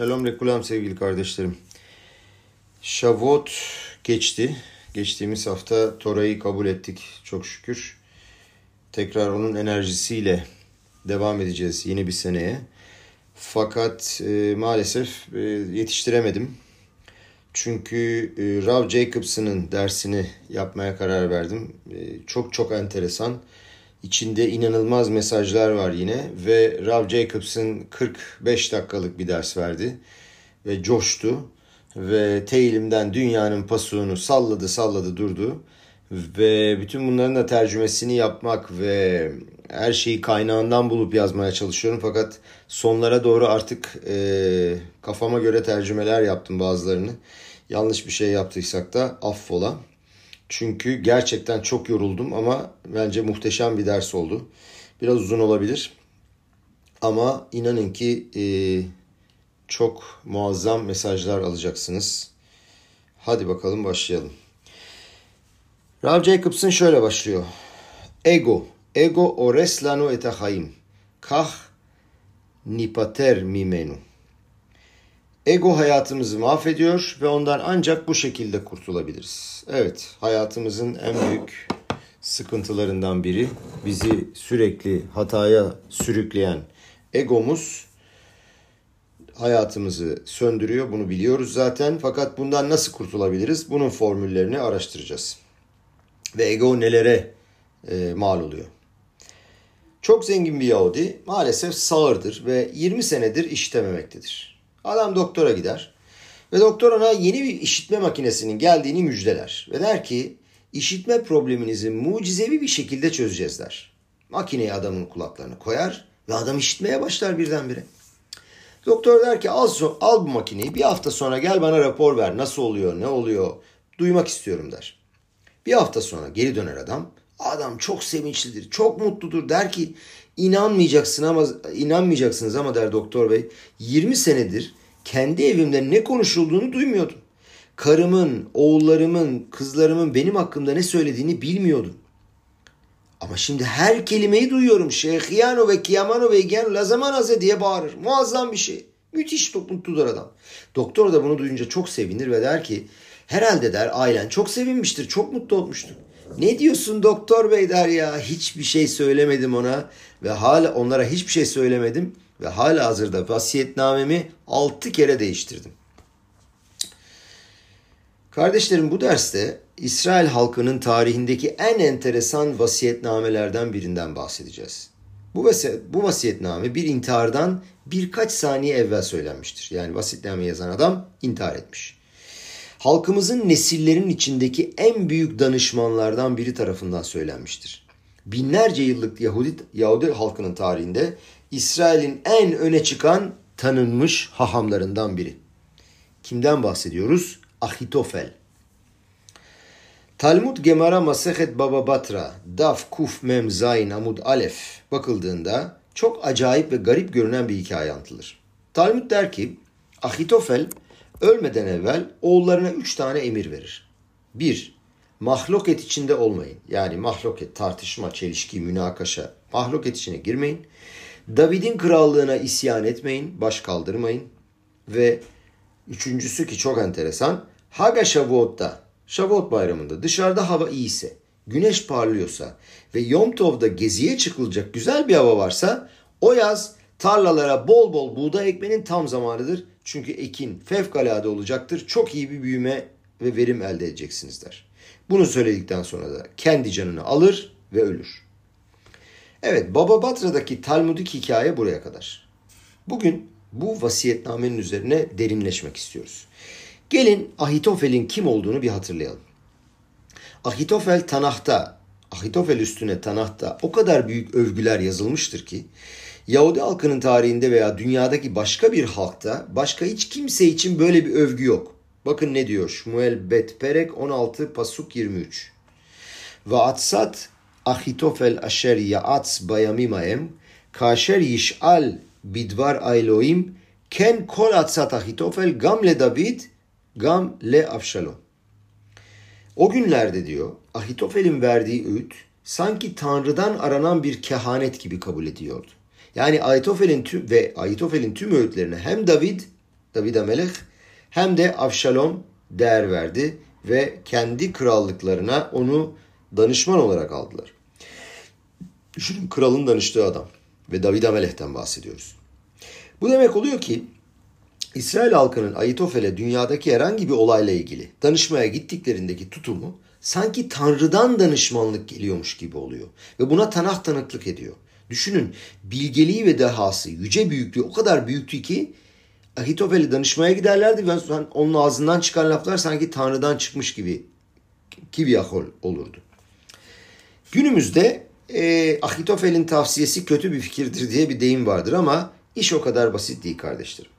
Shalom Rekulam sevgili kardeşlerim. Şavot geçti. Geçtiğimiz hafta Tora'yı kabul ettik çok şükür. Tekrar onun enerjisiyle devam edeceğiz yeni bir seneye. Fakat e, maalesef e, yetiştiremedim. Çünkü e, Rav Jacobson'ın dersini yapmaya karar verdim. E, çok çok enteresan. İçinde inanılmaz mesajlar var yine ve Rav Jacobson 45 dakikalık bir ders verdi ve coştu ve Teylim'den dünyanın pasuğunu salladı salladı durdu ve bütün bunların da tercümesini yapmak ve her şeyi kaynağından bulup yazmaya çalışıyorum fakat sonlara doğru artık e, kafama göre tercümeler yaptım bazılarını yanlış bir şey yaptıysak da affola. Çünkü gerçekten çok yoruldum ama bence muhteşem bir ders oldu. Biraz uzun olabilir. Ama inanın ki e, çok muazzam mesajlar alacaksınız. Hadi bakalım başlayalım. Rav Jacobson şöyle başlıyor. Ego. Ego ores lanu et haim. Kah nipater mimenu. Ego hayatımızı mahvediyor ve ondan ancak bu şekilde kurtulabiliriz. Evet, hayatımızın en büyük sıkıntılarından biri bizi sürekli hataya sürükleyen egomuz hayatımızı söndürüyor. Bunu biliyoruz zaten. Fakat bundan nasıl kurtulabiliriz? Bunun formüllerini araştıracağız. Ve ego nelere e, mal oluyor? Çok zengin bir Yahudi maalesef sağırdır ve 20 senedir işitememektedir. Adam doktora gider ve doktor ona yeni bir işitme makinesinin geldiğini müjdeler. Ve der ki işitme probleminizi mucizevi bir şekilde çözeceğiz der. Makineyi adamın kulaklarına koyar ve adam işitmeye başlar birdenbire. Doktor der ki al, al bu makineyi bir hafta sonra gel bana rapor ver nasıl oluyor ne oluyor duymak istiyorum der. Bir hafta sonra geri döner adam. Adam çok sevinçlidir, çok mutludur. Der ki inanmayacaksın ama inanmayacaksınız ama der doktor bey 20 senedir kendi evimde ne konuşulduğunu duymuyordum. Karımın, oğullarımın, kızlarımın benim hakkımda ne söylediğini bilmiyordum. Ama şimdi her kelimeyi duyuyorum. Şeyhiyano ve Kiyamano ve Igen Lazaman Haze diye bağırır. Muazzam bir şey. Müthiş mutludur adam. Doktor da bunu duyunca çok sevinir ve der ki herhalde der ailen çok sevinmiştir, çok mutlu olmuştur. Ne diyorsun doktor bey der ya hiçbir şey söylemedim ona ve hala onlara hiçbir şey söylemedim ve hala hazırda vasiyetnamemi altı kere değiştirdim. Kardeşlerim bu derste İsrail halkının tarihindeki en enteresan vasiyetnamelerden birinden bahsedeceğiz. Bu, vasi bu vasiyetname bir intihardan birkaç saniye evvel söylenmiştir. Yani vasiyetname yazan adam intihar etmiş halkımızın nesillerin içindeki en büyük danışmanlardan biri tarafından söylenmiştir. Binlerce yıllık Yahudi, Yahudi halkının tarihinde İsrail'in en öne çıkan tanınmış hahamlarından biri. Kimden bahsediyoruz? Ahitofel. Talmud Gemara Masehet Baba Batra Daf Kuf Mem Zayin Amud Alef bakıldığında çok acayip ve garip görünen bir hikaye anlatılır. Talmud der ki Ahitofel Ölmeden evvel oğullarına üç tane emir verir. Bir, mahloket içinde olmayın. Yani mahloket, tartışma, çelişki, münakaşa, mahloket içine girmeyin. David'in krallığına isyan etmeyin, baş kaldırmayın. Ve üçüncüsü ki çok enteresan, Haga Shavuot'ta, Shavuot bayramında dışarıda hava iyiyse, güneş parlıyorsa ve Yom Tov'da geziye çıkılacak güzel bir hava varsa o yaz tarlalara bol bol buğday ekmenin tam zamanıdır. Çünkü ekin fevkalade olacaktır. Çok iyi bir büyüme ve verim elde edeceksiniz der. Bunu söyledikten sonra da kendi canını alır ve ölür. Evet Baba Batra'daki Talmudik hikaye buraya kadar. Bugün bu vasiyetnamenin üzerine derinleşmek istiyoruz. Gelin Ahitofel'in kim olduğunu bir hatırlayalım. Ahitofel Tanah'ta, Ahitofel üstüne Tanah'ta o kadar büyük övgüler yazılmıştır ki Yahudi halkının tarihinde veya dünyadaki başka bir halkta başka hiç kimse için böyle bir övgü yok. Bakın ne diyor Şmuel Betperek 16 Pasuk 23. Ve atsat Ahitofel aşer yaats bayamimaem kaşer yiş'al bidvar ayloim ken kol atsat Ahitofel gam le David gam le Avşalom. O günlerde diyor Ahitofel'in verdiği öğüt sanki Tanrı'dan aranan bir kehanet gibi kabul ediyordu. Yani Aytofel'in tüm ve Aytofel'in tüm öğütlerini hem David David Amelech hem de Avşalom değer verdi ve kendi krallıklarına onu danışman olarak aldılar. Düşünün kralın danıştığı adam ve David Amelech'ten bahsediyoruz. Bu demek oluyor ki İsrail halkının Ayitofel'e dünyadaki herhangi bir olayla ilgili danışmaya gittiklerindeki tutumu sanki Tanrı'dan danışmanlık geliyormuş gibi oluyor. Ve buna Tanah tanıklık ediyor. Düşünün bilgeliği ve dehası, yüce büyüklüğü o kadar büyüktü ki Ahitofel'e danışmaya giderlerdi ve onun ağzından çıkan laflar sanki Tanrı'dan çıkmış gibi kiviyahol olurdu. Günümüzde e, Ahitofel'in tavsiyesi kötü bir fikirdir diye bir deyim vardır ama iş o kadar basit değil kardeşlerim.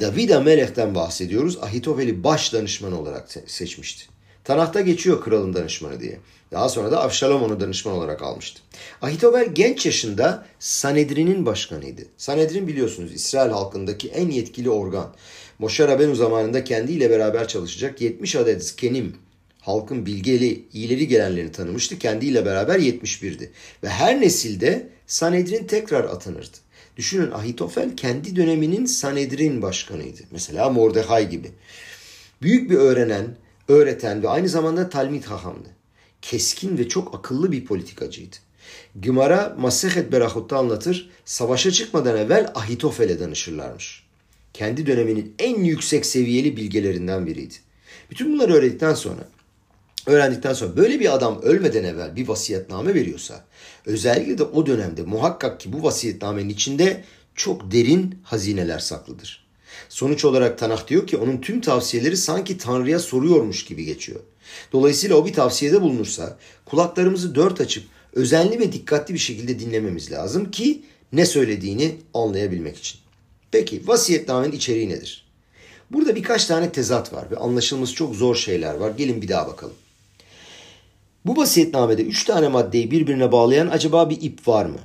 David Amelech'ten bahsediyoruz. Ahitofel'i baş danışman olarak seçmişti. Tanah'ta geçiyor kralın danışmanı diye. Daha sonra da Avşalom onu danışman olarak almıştı. Ahitofel genç yaşında Sanedrin'in başkanıydı. Sanedrin biliyorsunuz İsrail halkındaki en yetkili organ. Moşe Rabenu zamanında kendiyle beraber çalışacak 70 adet zkenim halkın bilgeli, ileri gelenlerini tanımıştı. Kendiyle beraber 71'di. Ve her nesilde Sanedrin tekrar atanırdı. Düşünün Ahitofel kendi döneminin Sanedrin başkanıydı. Mesela Mordecai gibi. Büyük bir öğrenen, öğreten ve aynı zamanda talmid hahamdı. Keskin ve çok akıllı bir politikacıydı. Gümara Masehet Berahut'ta anlatır, savaşa çıkmadan evvel Ahitofel'e danışırlarmış. Kendi döneminin en yüksek seviyeli bilgelerinden biriydi. Bütün bunları öğrendikten sonra öğrendikten sonra böyle bir adam ölmeden evvel bir vasiyetname veriyorsa özellikle de o dönemde muhakkak ki bu vasiyetnamenin içinde çok derin hazineler saklıdır. Sonuç olarak Tanah diyor ki onun tüm tavsiyeleri sanki Tanrı'ya soruyormuş gibi geçiyor. Dolayısıyla o bir tavsiyede bulunursa kulaklarımızı dört açıp özenli ve dikkatli bir şekilde dinlememiz lazım ki ne söylediğini anlayabilmek için. Peki vasiyetnamenin içeriği nedir? Burada birkaç tane tezat var ve anlaşılması çok zor şeyler var. Gelin bir daha bakalım. Bu vasiyetnamede üç tane maddeyi birbirine bağlayan acaba bir ip var mı?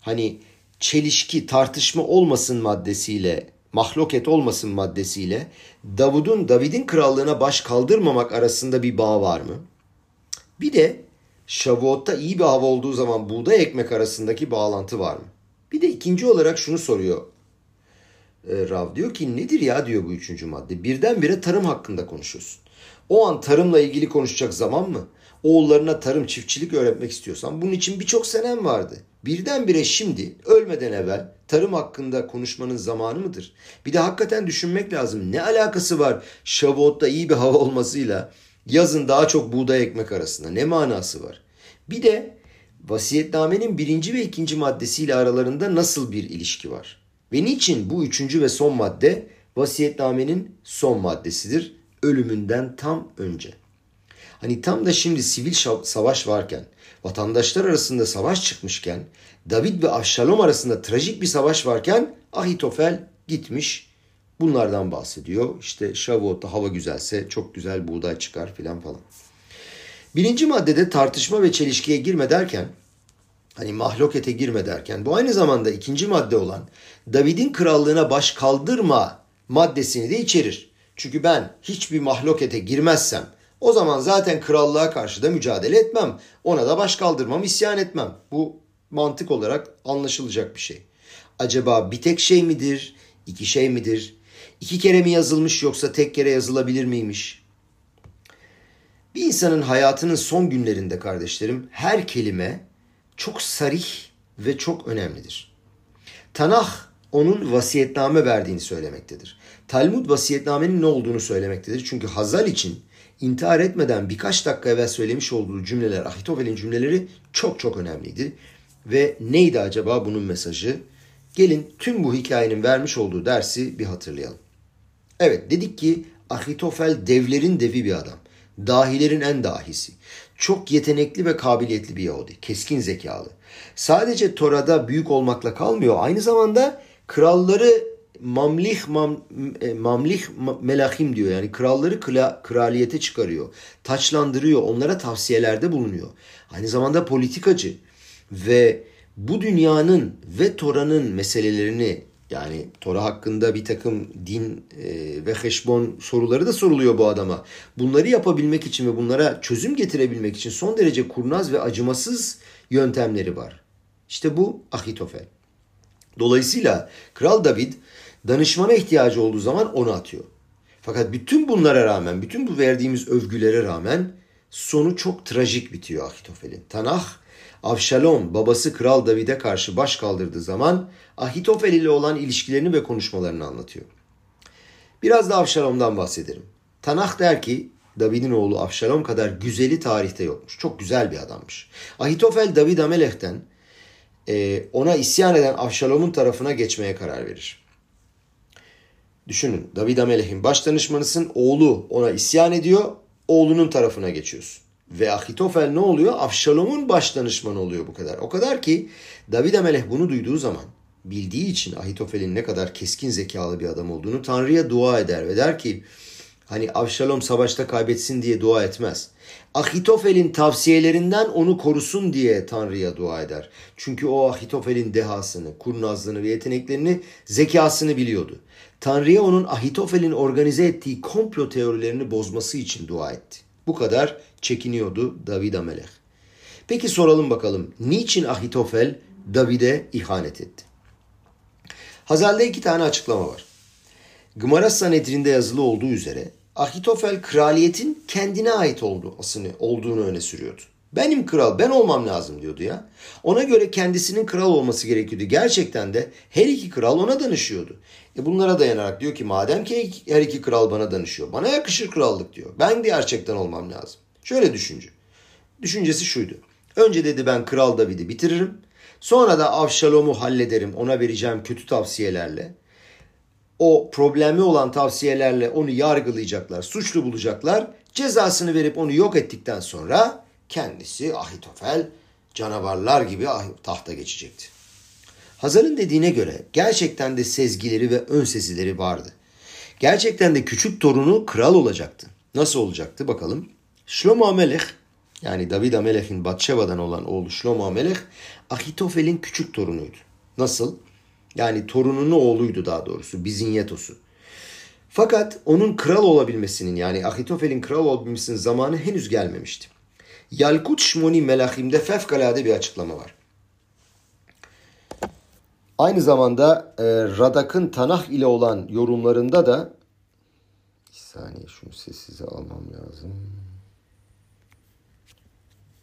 Hani çelişki, tartışma olmasın maddesiyle, mahloket olmasın maddesiyle Davud'un David'in krallığına baş kaldırmamak arasında bir bağ var mı? Bir de Şavuot'ta iyi bir hava olduğu zaman buğday ekmek arasındaki bağlantı var mı? Bir de ikinci olarak şunu soruyor e, Rav. Diyor ki nedir ya diyor bu üçüncü madde. Birdenbire tarım hakkında konuşuyorsun. O an tarımla ilgili konuşacak zaman mı? oğullarına tarım çiftçilik öğretmek istiyorsan bunun için birçok senem vardı. Birdenbire şimdi ölmeden evvel tarım hakkında konuşmanın zamanı mıdır? Bir de hakikaten düşünmek lazım. Ne alakası var Şavot'ta iyi bir hava olmasıyla yazın daha çok buğday ekmek arasında? Ne manası var? Bir de vasiyetnamenin birinci ve ikinci maddesiyle aralarında nasıl bir ilişki var? Ve niçin bu üçüncü ve son madde vasiyetnamenin son maddesidir? Ölümünden tam önce. Hani tam da şimdi sivil savaş varken, vatandaşlar arasında savaş çıkmışken, David ve Avşalom arasında trajik bir savaş varken Ahitofel gitmiş bunlardan bahsediyor. İşte Şavuot'ta hava güzelse çok güzel buğday çıkar filan falan. Birinci maddede tartışma ve çelişkiye girme derken hani mahlokete girme derken bu aynı zamanda ikinci madde olan David'in krallığına baş kaldırma maddesini de içerir. Çünkü ben hiçbir mahlokete girmezsem o zaman zaten krallığa karşı da mücadele etmem. Ona da baş kaldırmam, isyan etmem. Bu mantık olarak anlaşılacak bir şey. Acaba bir tek şey midir? İki şey midir? İki kere mi yazılmış yoksa tek kere yazılabilir miymiş? Bir insanın hayatının son günlerinde kardeşlerim her kelime çok sarih ve çok önemlidir. Tanah onun vasiyetname verdiğini söylemektedir. Talmud vasiyetnamenin ne olduğunu söylemektedir. Çünkü Hazal için intihar etmeden birkaç dakika evvel söylemiş olduğu cümleler, Ahitofel'in cümleleri çok çok önemliydi. Ve neydi acaba bunun mesajı? Gelin tüm bu hikayenin vermiş olduğu dersi bir hatırlayalım. Evet dedik ki Ahitofel devlerin devi bir adam. Dahilerin en dahisi. Çok yetenekli ve kabiliyetli bir Yahudi. Keskin zekalı. Sadece Tora'da büyük olmakla kalmıyor. Aynı zamanda kralları mamlih mam, e, mamlih melahim diyor. Yani kralları kla, kraliyete çıkarıyor. Taçlandırıyor. Onlara tavsiyelerde bulunuyor. Aynı zamanda politikacı ve bu dünyanın ve Tora'nın meselelerini yani Tora hakkında bir takım din e, ve heşbon soruları da soruluyor bu adama. Bunları yapabilmek için ve bunlara çözüm getirebilmek için son derece kurnaz ve acımasız yöntemleri var. İşte bu Ahitofel. Dolayısıyla Kral David Danışmana ihtiyacı olduğu zaman onu atıyor. Fakat bütün bunlara rağmen, bütün bu verdiğimiz övgülere rağmen sonu çok trajik bitiyor Ahitofel'in. Tanah, Avşalom babası Kral David'e karşı baş kaldırdığı zaman Ahitofel ile olan ilişkilerini ve konuşmalarını anlatıyor. Biraz da Avşalom'dan bahsederim. Tanah der ki David'in oğlu Avşalom kadar güzeli tarihte yokmuş. Çok güzel bir adammış. Ahitofel David Amelech'ten e, ona isyan eden Avşalom'un tarafına geçmeye karar verir. Düşünün David Amelech'in baş danışmanısın oğlu ona isyan ediyor oğlunun tarafına geçiyorsun. Ve Ahitofel ne oluyor? Avşalom'un baş danışmanı oluyor bu kadar. O kadar ki David Amelech bunu duyduğu zaman bildiği için Ahitofel'in ne kadar keskin zekalı bir adam olduğunu Tanrı'ya dua eder ve der ki hani Avşalom savaşta kaybetsin diye dua etmez. Ahitofel'in tavsiyelerinden onu korusun diye Tanrı'ya dua eder. Çünkü o Ahitofel'in dehasını, kurnazlığını ve yeteneklerini, zekasını biliyordu. Tanrı'ya onun Ahitofel'in organize ettiği komplo teorilerini bozması için dua etti. Bu kadar çekiniyordu David Amelech. Peki soralım bakalım niçin Ahitofel David'e ihanet etti? Hazal'de iki tane açıklama var. Gımara Sanedrin'de yazılı olduğu üzere Ahitofel kraliyetin kendine ait olduğunu, olduğunu öne sürüyordu. Benim kral, ben olmam lazım diyordu ya. Ona göre kendisinin kral olması gerekiyordu. Gerçekten de her iki kral ona danışıyordu. E bunlara dayanarak diyor ki madem ki her iki kral bana danışıyor. Bana yakışır krallık diyor. Ben de gerçekten olmam lazım. Şöyle düşünce. Düşüncesi şuydu. Önce dedi ben Kral David'i bitiririm. Sonra da Avşalom'u hallederim. Ona vereceğim kötü tavsiyelerle. O problemi olan tavsiyelerle onu yargılayacaklar, suçlu bulacaklar. Cezasını verip onu yok ettikten sonra kendisi Ahitofel canavarlar gibi tahta geçecekti. Hazar'ın dediğine göre gerçekten de sezgileri ve ön sezileri vardı. Gerçekten de küçük torunu kral olacaktı. Nasıl olacaktı bakalım. Şlomo Amelech yani David Amelech'in Batşeva'dan olan oğlu Şlomo Amelech Ahitofel'in küçük torunuydu. Nasıl? Yani torununun oğluydu daha doğrusu Bizinyetosu. Fakat onun kral olabilmesinin yani Ahitofel'in kral olabilmesinin zamanı henüz gelmemişti. Yalkut Shmoni Melahim'de fevkalade bir açıklama var. Aynı zamanda e, Radak'ın Tanah ile olan yorumlarında da bir saniye şunu sessize almam lazım.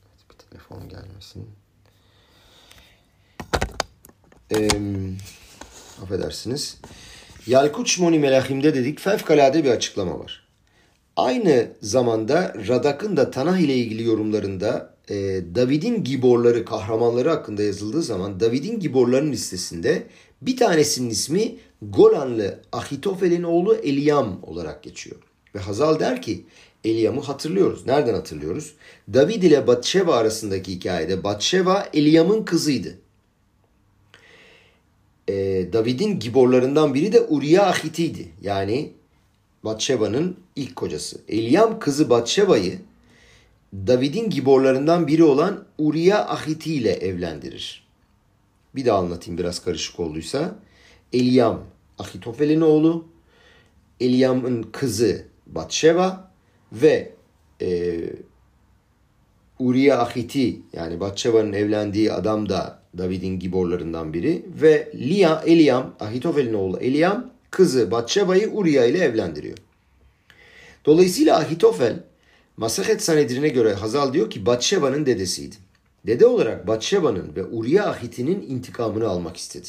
Evet, bir telefon gelmesin. Ee, affedersiniz. Yalkut Shmoni Melahim'de dedik fevkalade bir açıklama var. Aynı zamanda Radak'ın da Tanah ile ilgili yorumlarında e, David'in giborları, kahramanları hakkında yazıldığı zaman David'in giborlarının listesinde bir tanesinin ismi Golanlı Ahitofel'in oğlu Eliam olarak geçiyor. Ve Hazal der ki Eliam'ı hatırlıyoruz. Nereden hatırlıyoruz? David ile Batşeva arasındaki hikayede Batşeva Eliam'ın kızıydı. Ee, David'in giborlarından biri de Uriah Ahit'iydi. Yani Batşeva'nın ilk kocası. Eliam kızı Batşeva'yı David'in giborlarından biri olan Uriah Ahiti ile evlendirir. Bir daha anlatayım biraz karışık olduysa. Eliam Ahitofel'in oğlu, Eliam'ın kızı Batşeva ve e, Uriah Ahiti yani Batşeva'nın evlendiği adam da David'in giborlarından biri ve Lia, Eliam, Ahitofel'in oğlu Eliam kızı Batşeva'yı Uriah ile evlendiriyor. Dolayısıyla Ahitofel Masahet Sanedrin'e göre Hazal diyor ki Batşeva'nın dedesiydi. Dede olarak Batşeva'nın ve Uriah Ahiti'nin intikamını almak istedi.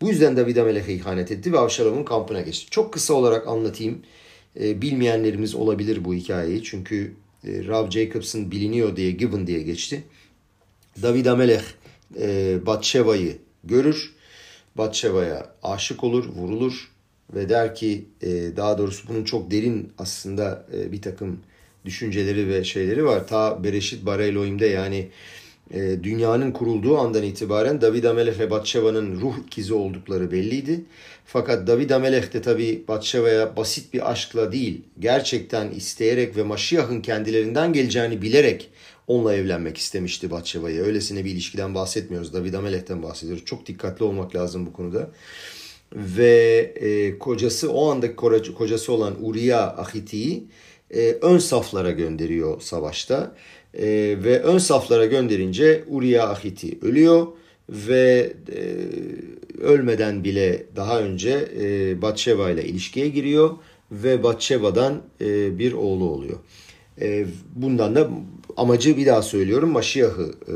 Bu yüzden David Amelech'e ihanet etti ve Avşalom'un kampına geçti. Çok kısa olarak anlatayım. E, bilmeyenlerimiz olabilir bu hikayeyi. Çünkü e, Rav Jacobs'ın biliniyor diye Gibbon diye geçti. David Amelech e, Batşeva'yı görür. Batşeva'ya aşık olur, vurulur ve der ki e, daha doğrusu bunun çok derin aslında e, bir takım düşünceleri ve şeyleri var. Ta Bereşit Bara yani e, dünyanın kurulduğu andan itibaren David Amelech ve Batşeva'nın ruh ikizi oldukları belliydi. Fakat David Amelech de tabi Batşeva'ya basit bir aşkla değil, gerçekten isteyerek ve Maşiyah'ın kendilerinden geleceğini bilerek onunla evlenmek istemişti Batşeva'yı. Öylesine bir ilişkiden bahsetmiyoruz. David Amelech'ten bahsediyoruz. Çok dikkatli olmak lazım bu konuda. Ve e, kocası o andaki kocası olan Uriah Ahiti'yi e, ön saflara gönderiyor savaşta. E, ve ön saflara gönderince Uriah Ahiti ölüyor ve e, ölmeden bile daha önce e, Batşeva ile ilişkiye giriyor ve Batşeva'dan e, bir oğlu oluyor. E, bundan da amacı bir daha söylüyorum Maşiyah'ı e,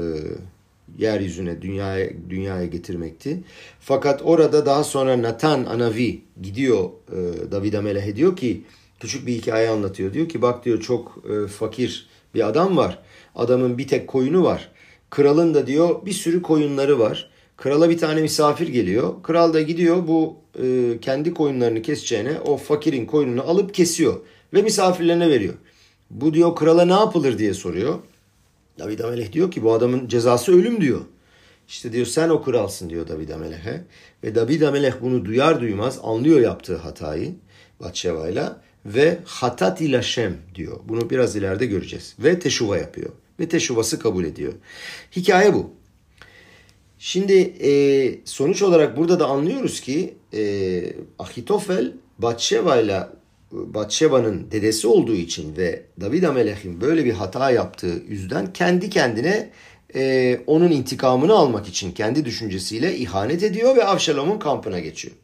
yeryüzüne, dünyaya, dünyaya getirmekti. Fakat orada daha sonra Nathan Anavi gidiyor e, David Ameleh'e diyor ki küçük bir hikaye anlatıyor. Diyor ki bak diyor çok e, fakir bir adam var. Adamın bir tek koyunu var. Kralın da diyor bir sürü koyunları var. Krala bir tane misafir geliyor. Kral da gidiyor bu e, kendi koyunlarını keseceğine o fakirin koyununu alıp kesiyor. Ve misafirlerine veriyor. Bu diyor krala ne yapılır diye soruyor. David Amelech diyor ki bu adamın cezası ölüm diyor. İşte diyor sen o kralsın diyor David Amelech'e. Ve David Amelech bunu duyar duymaz anlıyor yaptığı hatayı Batşeva'yla ve hatat ilaşem diyor. Bunu biraz ileride göreceğiz. Ve teşuva yapıyor. Ve teşuvası kabul ediyor. Hikaye bu. Şimdi e, sonuç olarak burada da anlıyoruz ki e, Ahitofel Batşeva ile Batşeva'nın dedesi olduğu için ve David Amelech'in böyle bir hata yaptığı yüzden kendi kendine e, onun intikamını almak için kendi düşüncesiyle ihanet ediyor ve Avşalom'un kampına geçiyor.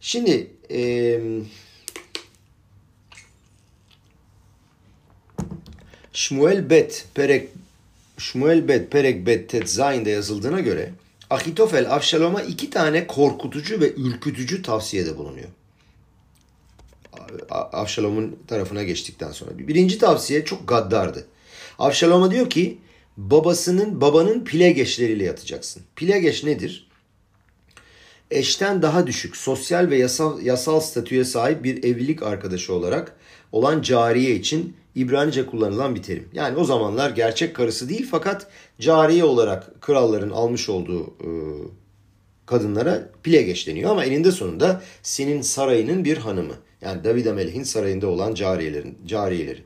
Şimdi e, Şmuel Bet Perek Şmuel Bet Perek Bet Tet Zayn'de yazıldığına göre Ahitofel Avşalom'a iki tane korkutucu ve ürkütücü tavsiyede bulunuyor. Avşalom'un tarafına geçtikten sonra. Birinci tavsiye çok gaddardı. Avşalom'a diyor ki babasının babanın pilegeçleriyle yatacaksın. Pilegeç nedir? Eşten daha düşük sosyal ve yasal, yasal statüye sahip bir evlilik arkadaşı olarak olan cariye için İbranice kullanılan bir terim. Yani o zamanlar gerçek karısı değil fakat cariye olarak kralların almış olduğu e, kadınlara pilegeç deniyor ama eninde sonunda senin sarayının bir hanımı. Yani David Amelech'in sarayında olan cariyelerin, cariyeleri.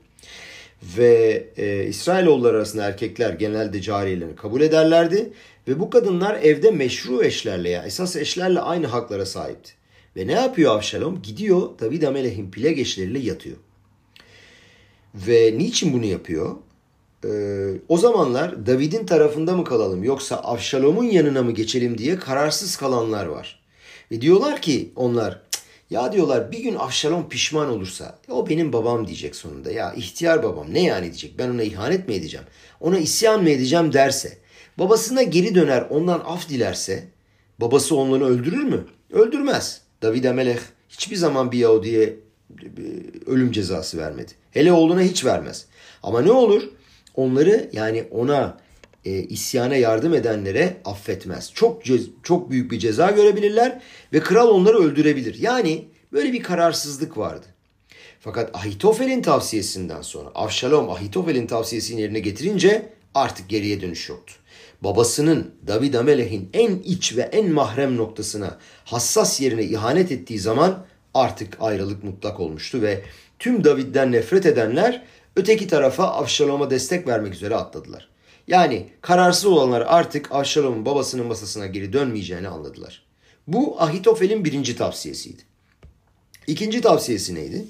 Ve e, İsrailoğulları arasında erkekler genelde cariyelerini kabul ederlerdi. Ve bu kadınlar evde meşru eşlerle yani esas eşlerle aynı haklara sahipti. Ve ne yapıyor Avşalom? Gidiyor David Amelech'in pilegeçleriyle yatıyor. Ve niçin bunu yapıyor? Ee, o zamanlar David'in tarafında mı kalalım yoksa Avşalom'un yanına mı geçelim diye kararsız kalanlar var. Ve diyorlar ki onlar ya diyorlar bir gün Avşalom pişman olursa o benim babam diyecek sonunda. Ya ihtiyar babam ne yani diyecek ben ona ihanet mi edeceğim? Ona isyan mı edeceğim derse. Babasına geri döner ondan af dilerse babası onları öldürür mü? Öldürmez. David Amelech hiçbir zaman bir Yahudi'ye ölüm cezası vermedi. Hele oğluna hiç vermez. Ama ne olur? Onları yani ona e, isyana yardım edenlere affetmez. Çok çok büyük bir ceza görebilirler ve kral onları öldürebilir. Yani böyle bir kararsızlık vardı. Fakat Ahitofel'in tavsiyesinden sonra Avşalom Ahitofel'in tavsiyesini yerine getirince artık geriye dönüş yoktu. Babasının David Amelech'in en iç ve en mahrem noktasına hassas yerine ihanet ettiği zaman artık ayrılık mutlak olmuştu ve tüm David'den nefret edenler öteki tarafa Avşalom'a destek vermek üzere atladılar. Yani kararsız olanlar artık Avşalom'un babasının masasına geri dönmeyeceğini anladılar. Bu Ahitofel'in birinci tavsiyesiydi. İkinci tavsiyesi neydi?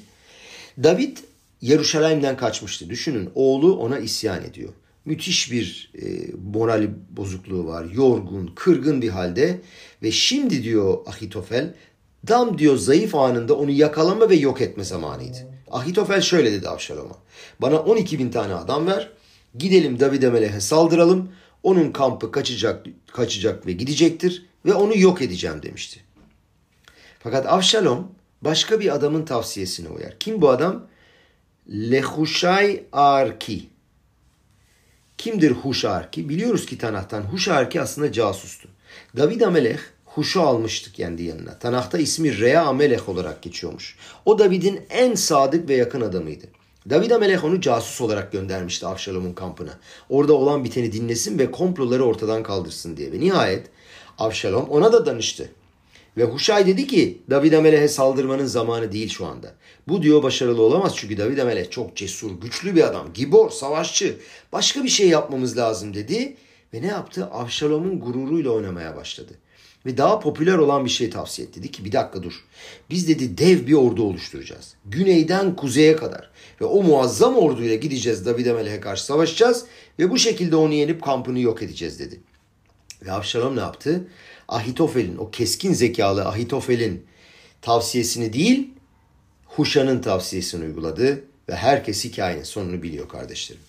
David Yeruşalayim'den kaçmıştı. Düşünün oğlu ona isyan ediyor. Müthiş bir e, morali bozukluğu var. Yorgun, kırgın bir halde. Ve şimdi diyor Ahitofel Dam diyor zayıf anında onu yakalama ve yok etme zamanıydı. Ahitofel şöyle dedi Avşalom'a. Bana 12 bin tane adam ver. Gidelim David Emelech'e saldıralım. Onun kampı kaçacak, kaçacak ve gidecektir. Ve onu yok edeceğim demişti. Fakat Avşalom başka bir adamın tavsiyesine uyar. Kim bu adam? Lehuşay Arki. Kimdir Huşarki? Biliyoruz ki Tanah'tan Huşarki aslında casustu. David Amelech Huş'u almıştık kendi yanına. Tanah'ta ismi Rea Amelech olarak geçiyormuş. O David'in en sadık ve yakın adamıydı. David Amelech onu casus olarak göndermişti Avşalom'un kampına. Orada olan biteni dinlesin ve komploları ortadan kaldırsın diye. Ve nihayet Avşalom ona da danıştı. Ve Huşay dedi ki David Amelech'e saldırmanın zamanı değil şu anda. Bu diyor başarılı olamaz çünkü David Amelech çok cesur, güçlü bir adam. Gibor, savaşçı. Başka bir şey yapmamız lazım dedi. Ve ne yaptı? Avşalom'un gururuyla oynamaya başladı ve daha popüler olan bir şey tavsiye etti. Dedi ki bir dakika dur. Biz dedi dev bir ordu oluşturacağız. Güneyden kuzeye kadar. Ve o muazzam orduyla gideceğiz David Amelech'e karşı savaşacağız. Ve bu şekilde onu yenip kampını yok edeceğiz dedi. Ve Avşalom ne yaptı? Ahitofel'in, o keskin zekalı Ahitofel'in tavsiyesini değil, Huşa'nın tavsiyesini uyguladı ve herkes hikayenin sonunu biliyor kardeşlerim.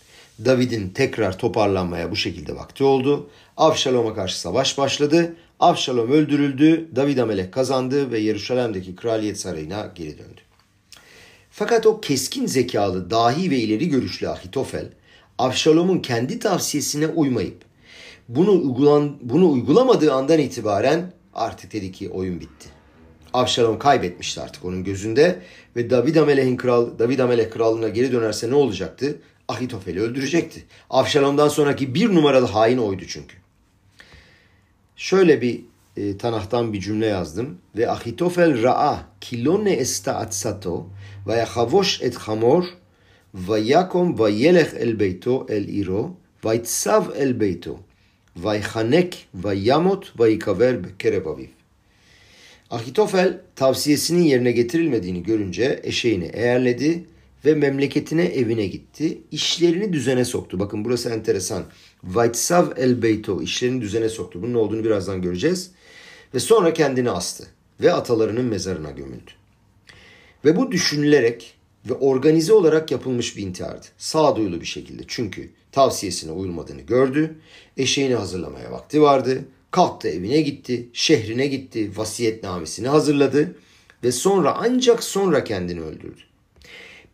David'in tekrar toparlanmaya bu şekilde vakti oldu. Avşalom'a karşı savaş başladı. Avşalom öldürüldü. David Amelek kazandı ve Yeruşalim'deki kraliyet sarayına geri döndü. Fakat o keskin zekalı, dahi ve ileri görüşlü Ahitofel, Avşalom'un kendi tavsiyesine uymayıp bunu, uygulan, bunu uygulamadığı andan itibaren artık dedi ki oyun bitti. Avşalom kaybetmişti artık onun gözünde ve David Amelek'in kral David Amelek krallığına geri dönerse ne olacaktı? Ahitofel'i öldürecekti. Avşalom'dan sonraki bir numaralı hain oydu çünkü. Şöyle bir e, Tanah'tan bir cümle yazdım. Ve Ahitofel ra'a kilone esta atsato ve yachavosh et hamor ve yakom ve yelech el beyto el iro ve yitsav el beyto ve ychanek ve yamot ve yikaver bekereb aviv. Ahitofel tavsiyesinin yerine getirilmediğini görünce eşeğini eğerledi ve memleketine evine gitti. İşlerini düzene soktu. Bakın burası enteresan. Vaitsav el beyto işlerini düzene soktu. Bunun olduğunu birazdan göreceğiz. Ve sonra kendini astı ve atalarının mezarına gömüldü. Ve bu düşünülerek ve organize olarak yapılmış bir intihardı. Sağduyulu bir şekilde. Çünkü tavsiyesine uyulmadığını gördü. Eşeğini hazırlamaya vakti vardı. Kalktı evine gitti, şehrine gitti, vasiyetnamesini hazırladı ve sonra ancak sonra kendini öldürdü.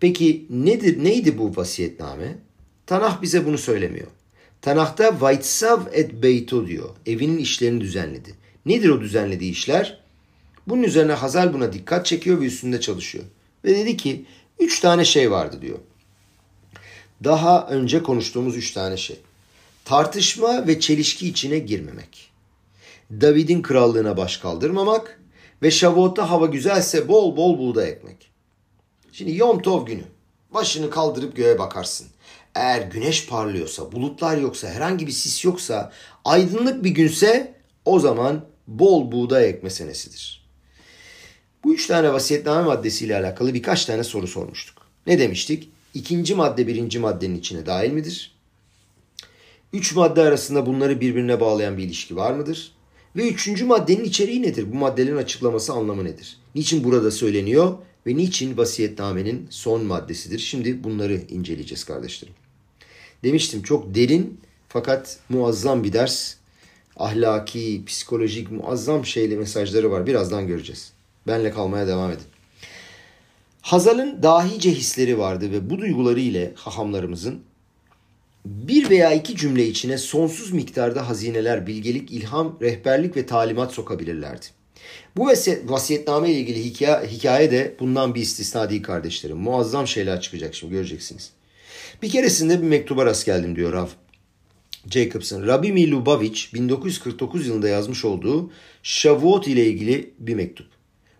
Peki nedir neydi bu vasiyetname? Tanah bize bunu söylemiyor. Tanah'ta Vaitsav et Beyto diyor. Evinin işlerini düzenledi. Nedir o düzenlediği işler? Bunun üzerine Hazal buna dikkat çekiyor ve üstünde çalışıyor. Ve dedi ki üç tane şey vardı diyor. Daha önce konuştuğumuz üç tane şey. Tartışma ve çelişki içine girmemek. David'in krallığına baş kaldırmamak ve Şavot'ta hava güzelse bol bol buğday ekmek. Şimdi Yom Tov günü başını kaldırıp göğe bakarsın. Eğer güneş parlıyorsa, bulutlar yoksa, herhangi bir sis yoksa, aydınlık bir günse o zaman bol buğday ekme senesidir. Bu üç tane vasiyetname maddesiyle alakalı birkaç tane soru sormuştuk. Ne demiştik? İkinci madde birinci maddenin içine dahil midir? Üç madde arasında bunları birbirine bağlayan bir ilişki var mıdır? Ve üçüncü maddenin içeriği nedir? Bu maddelerin açıklaması anlamı nedir? Niçin burada söyleniyor ve niçin vasiyetnamenin son maddesidir? Şimdi bunları inceleyeceğiz kardeşlerim. Demiştim çok derin fakat muazzam bir ders. Ahlaki, psikolojik muazzam şeyli mesajları var. Birazdan göreceğiz. Benle kalmaya devam edin. Hazal'ın dahice hisleri vardı ve bu duyguları ile hahamlarımızın bir veya iki cümle içine sonsuz miktarda hazineler, bilgelik, ilham, rehberlik ve talimat sokabilirlerdi. Bu vasiyetname ile ilgili hikaye, hikaye de bundan bir istisna değil kardeşlerim. Muazzam şeyler çıkacak şimdi göreceksiniz. Bir keresinde bir mektuba rast geldim diyor Rav Jacobson. Rabbi Milubavitch 1949 yılında yazmış olduğu Shavuot ile ilgili bir mektup.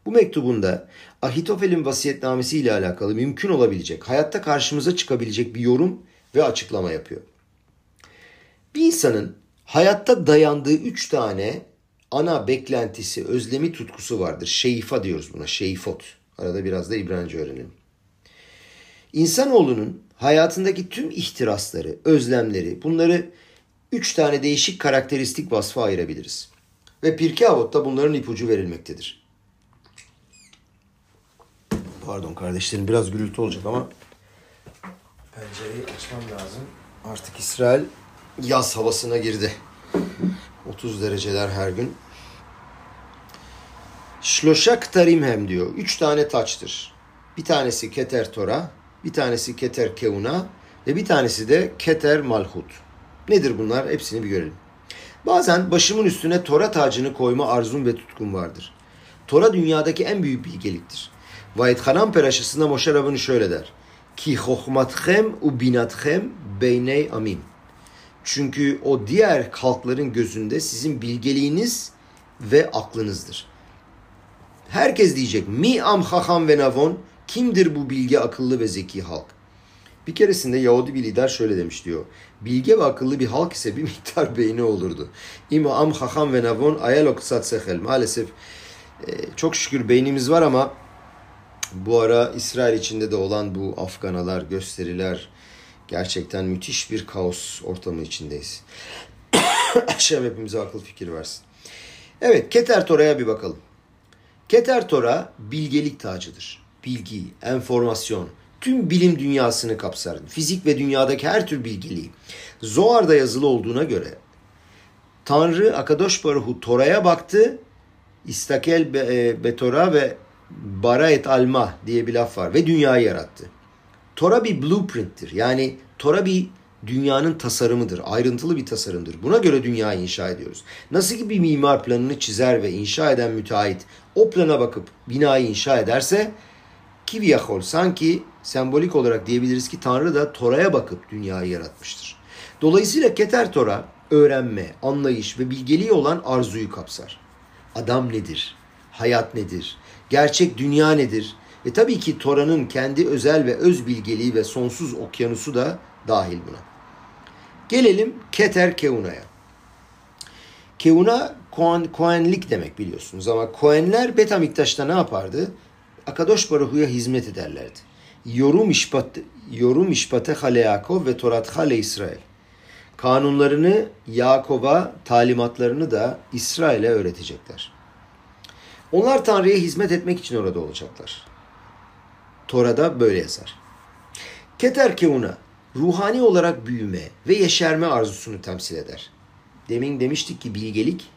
Bu mektubunda Ahitofel'in vasiyetnamesi ile alakalı mümkün olabilecek, hayatta karşımıza çıkabilecek bir yorum ve açıklama yapıyor. Bir insanın hayatta dayandığı üç tane ana beklentisi, özlemi, tutkusu vardır. Şeyifa diyoruz buna, şeyifot. Arada biraz da İbranice öğrenelim. İnsanoğlunun hayatındaki tüm ihtirasları, özlemleri, bunları üç tane değişik karakteristik vasfa ayırabiliriz. Ve Pirkei Avot'ta bunların ipucu verilmektedir. Pardon kardeşlerim biraz gürültü olacak ama pencereyi açmam lazım. Artık İsrail yaz havasına girdi. 30 dereceler her gün. Şloşak tarim hem diyor. Üç tane taçtır. Bir tanesi Keter Tora, bir tanesi Keter Keuna ve bir tanesi de Keter Malhut. Nedir bunlar? Hepsini bir görelim. Bazen başımın üstüne Tora tacını koyma arzum ve tutkum vardır. Tora dünyadaki en büyük bilgeliktir. Vahid Hanan Peraşasında Moşe Rabını şöyle der. Ki hohmatchem u binatchem beyney amim. Çünkü o diğer halkların gözünde sizin bilgeliğiniz ve aklınızdır. Herkes diyecek mi am haham ve navon kimdir bu bilgi akıllı ve zeki halk? Bir keresinde Yahudi bir lider şöyle demiş diyor. Bilge ve akıllı bir halk ise bir miktar beyni olurdu. İma am haham ve navon ayalok sat sehel. Maalesef e, çok şükür beynimiz var ama bu ara İsrail içinde de olan bu Afganalar, gösteriler gerçekten müthiş bir kaos ortamı içindeyiz. Şem hepimize akıl fikir versin. Evet Keter Tora'ya bir bakalım. Keter Tora bilgelik tacıdır. Bilgi, enformasyon, tüm bilim dünyasını kapsar. Fizik ve dünyadaki her tür bilgiliği. Zohar'da yazılı olduğuna göre Tanrı Akadosh Baruhu Tora'ya baktı. İstakel be, e, betora ve bara et alma diye bir laf var ve dünyayı yarattı. Tora bir blueprint'tir. Yani Tora bir dünyanın tasarımıdır. Ayrıntılı bir tasarımdır. Buna göre dünyayı inşa ediyoruz. Nasıl ki bir mimar planını çizer ve inşa eden müteahhit o plana bakıp binayı inşa ederse Kiviyahol sanki sembolik olarak diyebiliriz ki Tanrı da Tora'ya bakıp dünyayı yaratmıştır. Dolayısıyla Keter Tora öğrenme, anlayış ve bilgeliği olan arzuyu kapsar. Adam nedir? Hayat nedir? Gerçek dünya nedir? Ve tabii ki Tora'nın kendi özel ve öz bilgeliği ve sonsuz okyanusu da dahil buna. Gelelim Keter Keuna'ya. Keuna Koenlik demek biliyorsunuz ama Koenler Betamiktaş'ta ne yapardı? Akadosh Baruhu'ya hizmet ederlerdi. Yorum işpat, yorum işpate hale Yakov ve Torat hale İsrail. Kanunlarını Yakov'a, talimatlarını da İsrail'e öğretecekler. Onlar Tanrı'ya hizmet etmek için orada olacaklar. Tora'da böyle yazar. Keter Keuna, ruhani olarak büyüme ve yeşerme arzusunu temsil eder. Demin demiştik ki bilgelik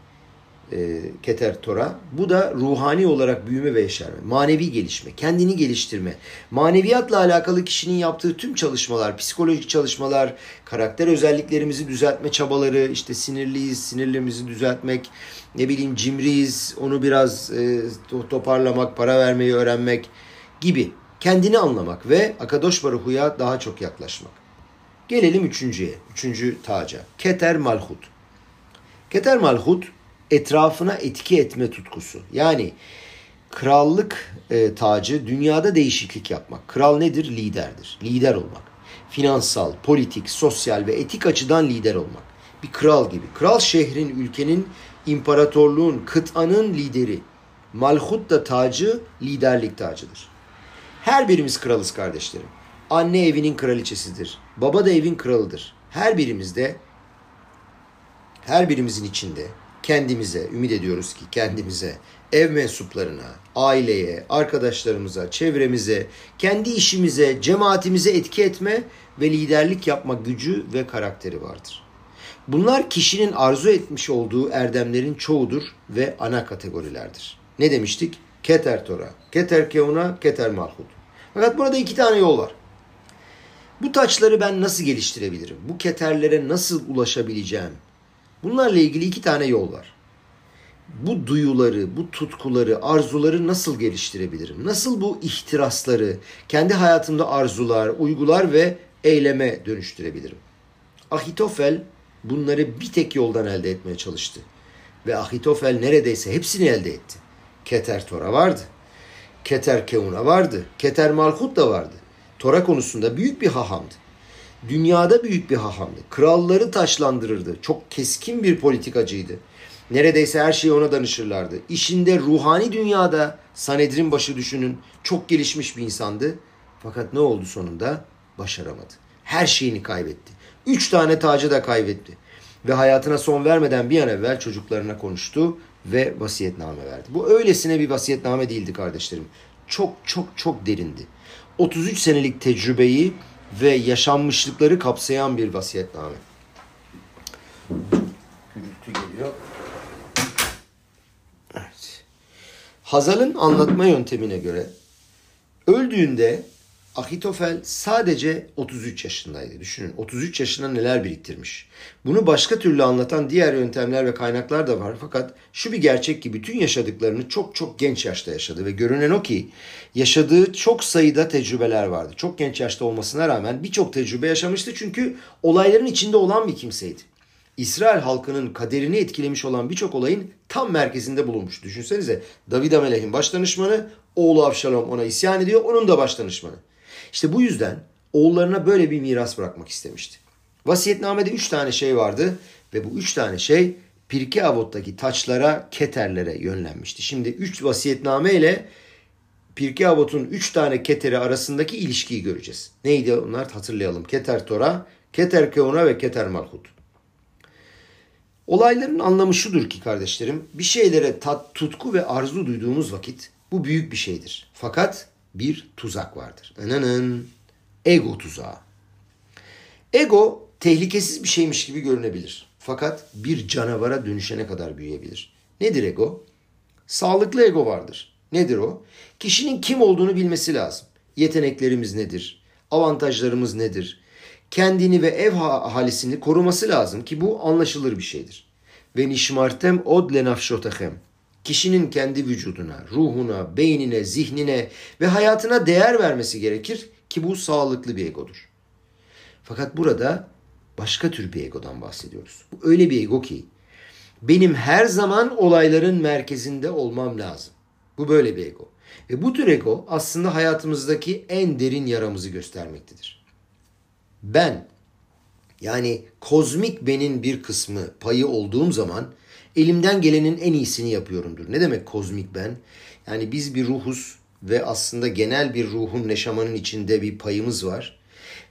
e, Keter Tora. Bu da ruhani olarak büyüme ve yeşerme, manevi gelişme, kendini geliştirme. Maneviyatla alakalı kişinin yaptığı tüm çalışmalar, psikolojik çalışmalar, karakter özelliklerimizi düzeltme çabaları, işte sinirliyiz, sinirlerimizi düzeltmek, ne bileyim cimriyiz, onu biraz e, toparlamak, para vermeyi öğrenmek gibi. Kendini anlamak ve Akadosh Baruhu'ya daha çok yaklaşmak. Gelelim üçüncüye, üçüncü taca. Keter Malhut. Keter Malhut etrafına etki etme tutkusu. Yani krallık e, tacı dünyada değişiklik yapmak. Kral nedir? Liderdir. Lider olmak. Finansal, politik, sosyal ve etik açıdan lider olmak. Bir kral gibi. Kral şehrin, ülkenin, imparatorluğun, kıtanın lideri. Malhut da tacı, liderlik tacıdır. Her birimiz kralız kardeşlerim. Anne evinin kraliçesidir. Baba da evin kralıdır. Her birimizde, her birimizin içinde kendimize, ümit ediyoruz ki kendimize, ev mensuplarına, aileye, arkadaşlarımıza, çevremize, kendi işimize, cemaatimize etki etme ve liderlik yapma gücü ve karakteri vardır. Bunlar kişinin arzu etmiş olduğu erdemlerin çoğudur ve ana kategorilerdir. Ne demiştik? Keter Tora, Keter Keuna, Keter Malhut. Fakat burada iki tane yol var. Bu taçları ben nasıl geliştirebilirim? Bu keterlere nasıl ulaşabileceğim? Bunlarla ilgili iki tane yol var. Bu duyuları, bu tutkuları, arzuları nasıl geliştirebilirim? Nasıl bu ihtirasları kendi hayatımda arzular, uygular ve eyleme dönüştürebilirim? Ahitofel bunları bir tek yoldan elde etmeye çalıştı. Ve Ahitofel neredeyse hepsini elde etti. Keter Tora vardı. Keter Keuna vardı. Keter Malhut da vardı. Tora konusunda büyük bir hahamdı. Dünyada büyük bir hahamdı. Kralları taşlandırırdı. Çok keskin bir politikacıydı. Neredeyse her şeyi ona danışırlardı. İşinde ruhani dünyada Sanedrin başı düşünün çok gelişmiş bir insandı. Fakat ne oldu sonunda? Başaramadı. Her şeyini kaybetti. Üç tane tacı da kaybetti. Ve hayatına son vermeden bir an evvel çocuklarına konuştu ve vasiyetname verdi. Bu öylesine bir vasiyetname değildi kardeşlerim. Çok çok çok derindi. 33 senelik tecrübeyi ve yaşanmışlıkları kapsayan bir vasiyetname. Gürültü geliyor. Evet. Hazal'ın anlatma yöntemine göre öldüğünde Ahitofel sadece 33 yaşındaydı. Düşünün 33 yaşında neler biriktirmiş. Bunu başka türlü anlatan diğer yöntemler ve kaynaklar da var. Fakat şu bir gerçek ki bütün yaşadıklarını çok çok genç yaşta yaşadı. Ve görünen o ki yaşadığı çok sayıda tecrübeler vardı. Çok genç yaşta olmasına rağmen birçok tecrübe yaşamıştı. Çünkü olayların içinde olan bir kimseydi. İsrail halkının kaderini etkilemiş olan birçok olayın tam merkezinde bulunmuş. Düşünsenize David Amelech'in baş danışmanı, oğlu Avşalom ona isyan ediyor, onun da baş danışmanı. İşte bu yüzden oğullarına böyle bir miras bırakmak istemişti. Vasiyetnamede üç tane şey vardı ve bu üç tane şey Pirke Avot'taki taçlara, keterlere yönlenmişti. Şimdi üç vasiyetname ile Pirke Avot'un üç tane keteri arasındaki ilişkiyi göreceğiz. Neydi onlar hatırlayalım. Keter Tora, Keter Keuna ve Keter Malhut. Olayların anlamı şudur ki kardeşlerim, bir şeylere tat, tutku ve arzu duyduğumuz vakit bu büyük bir şeydir. Fakat bir tuzak vardır. Ananın ego tuzağı. Ego tehlikesiz bir şeymiş gibi görünebilir. Fakat bir canavara dönüşene kadar büyüyebilir. Nedir ego? Sağlıklı ego vardır. Nedir o? Kişinin kim olduğunu bilmesi lazım. Yeteneklerimiz nedir? Avantajlarımız nedir? Kendini ve ev ahalisini koruması lazım ki bu anlaşılır bir şeydir. Ve nişmartem od lenafşotehem. Kişinin kendi vücuduna, ruhuna, beynine, zihnine ve hayatına değer vermesi gerekir ki bu sağlıklı bir egodur. Fakat burada başka tür bir egodan bahsediyoruz. Bu öyle bir ego ki benim her zaman olayların merkezinde olmam lazım. Bu böyle bir ego. Ve bu tür ego aslında hayatımızdaki en derin yaramızı göstermektedir. Ben yani kozmik benin bir kısmı payı olduğum zaman elimden gelenin en iyisini yapıyorumdur. Ne demek kozmik ben? Yani biz bir ruhuz ve aslında genel bir ruhun neşamanın içinde bir payımız var.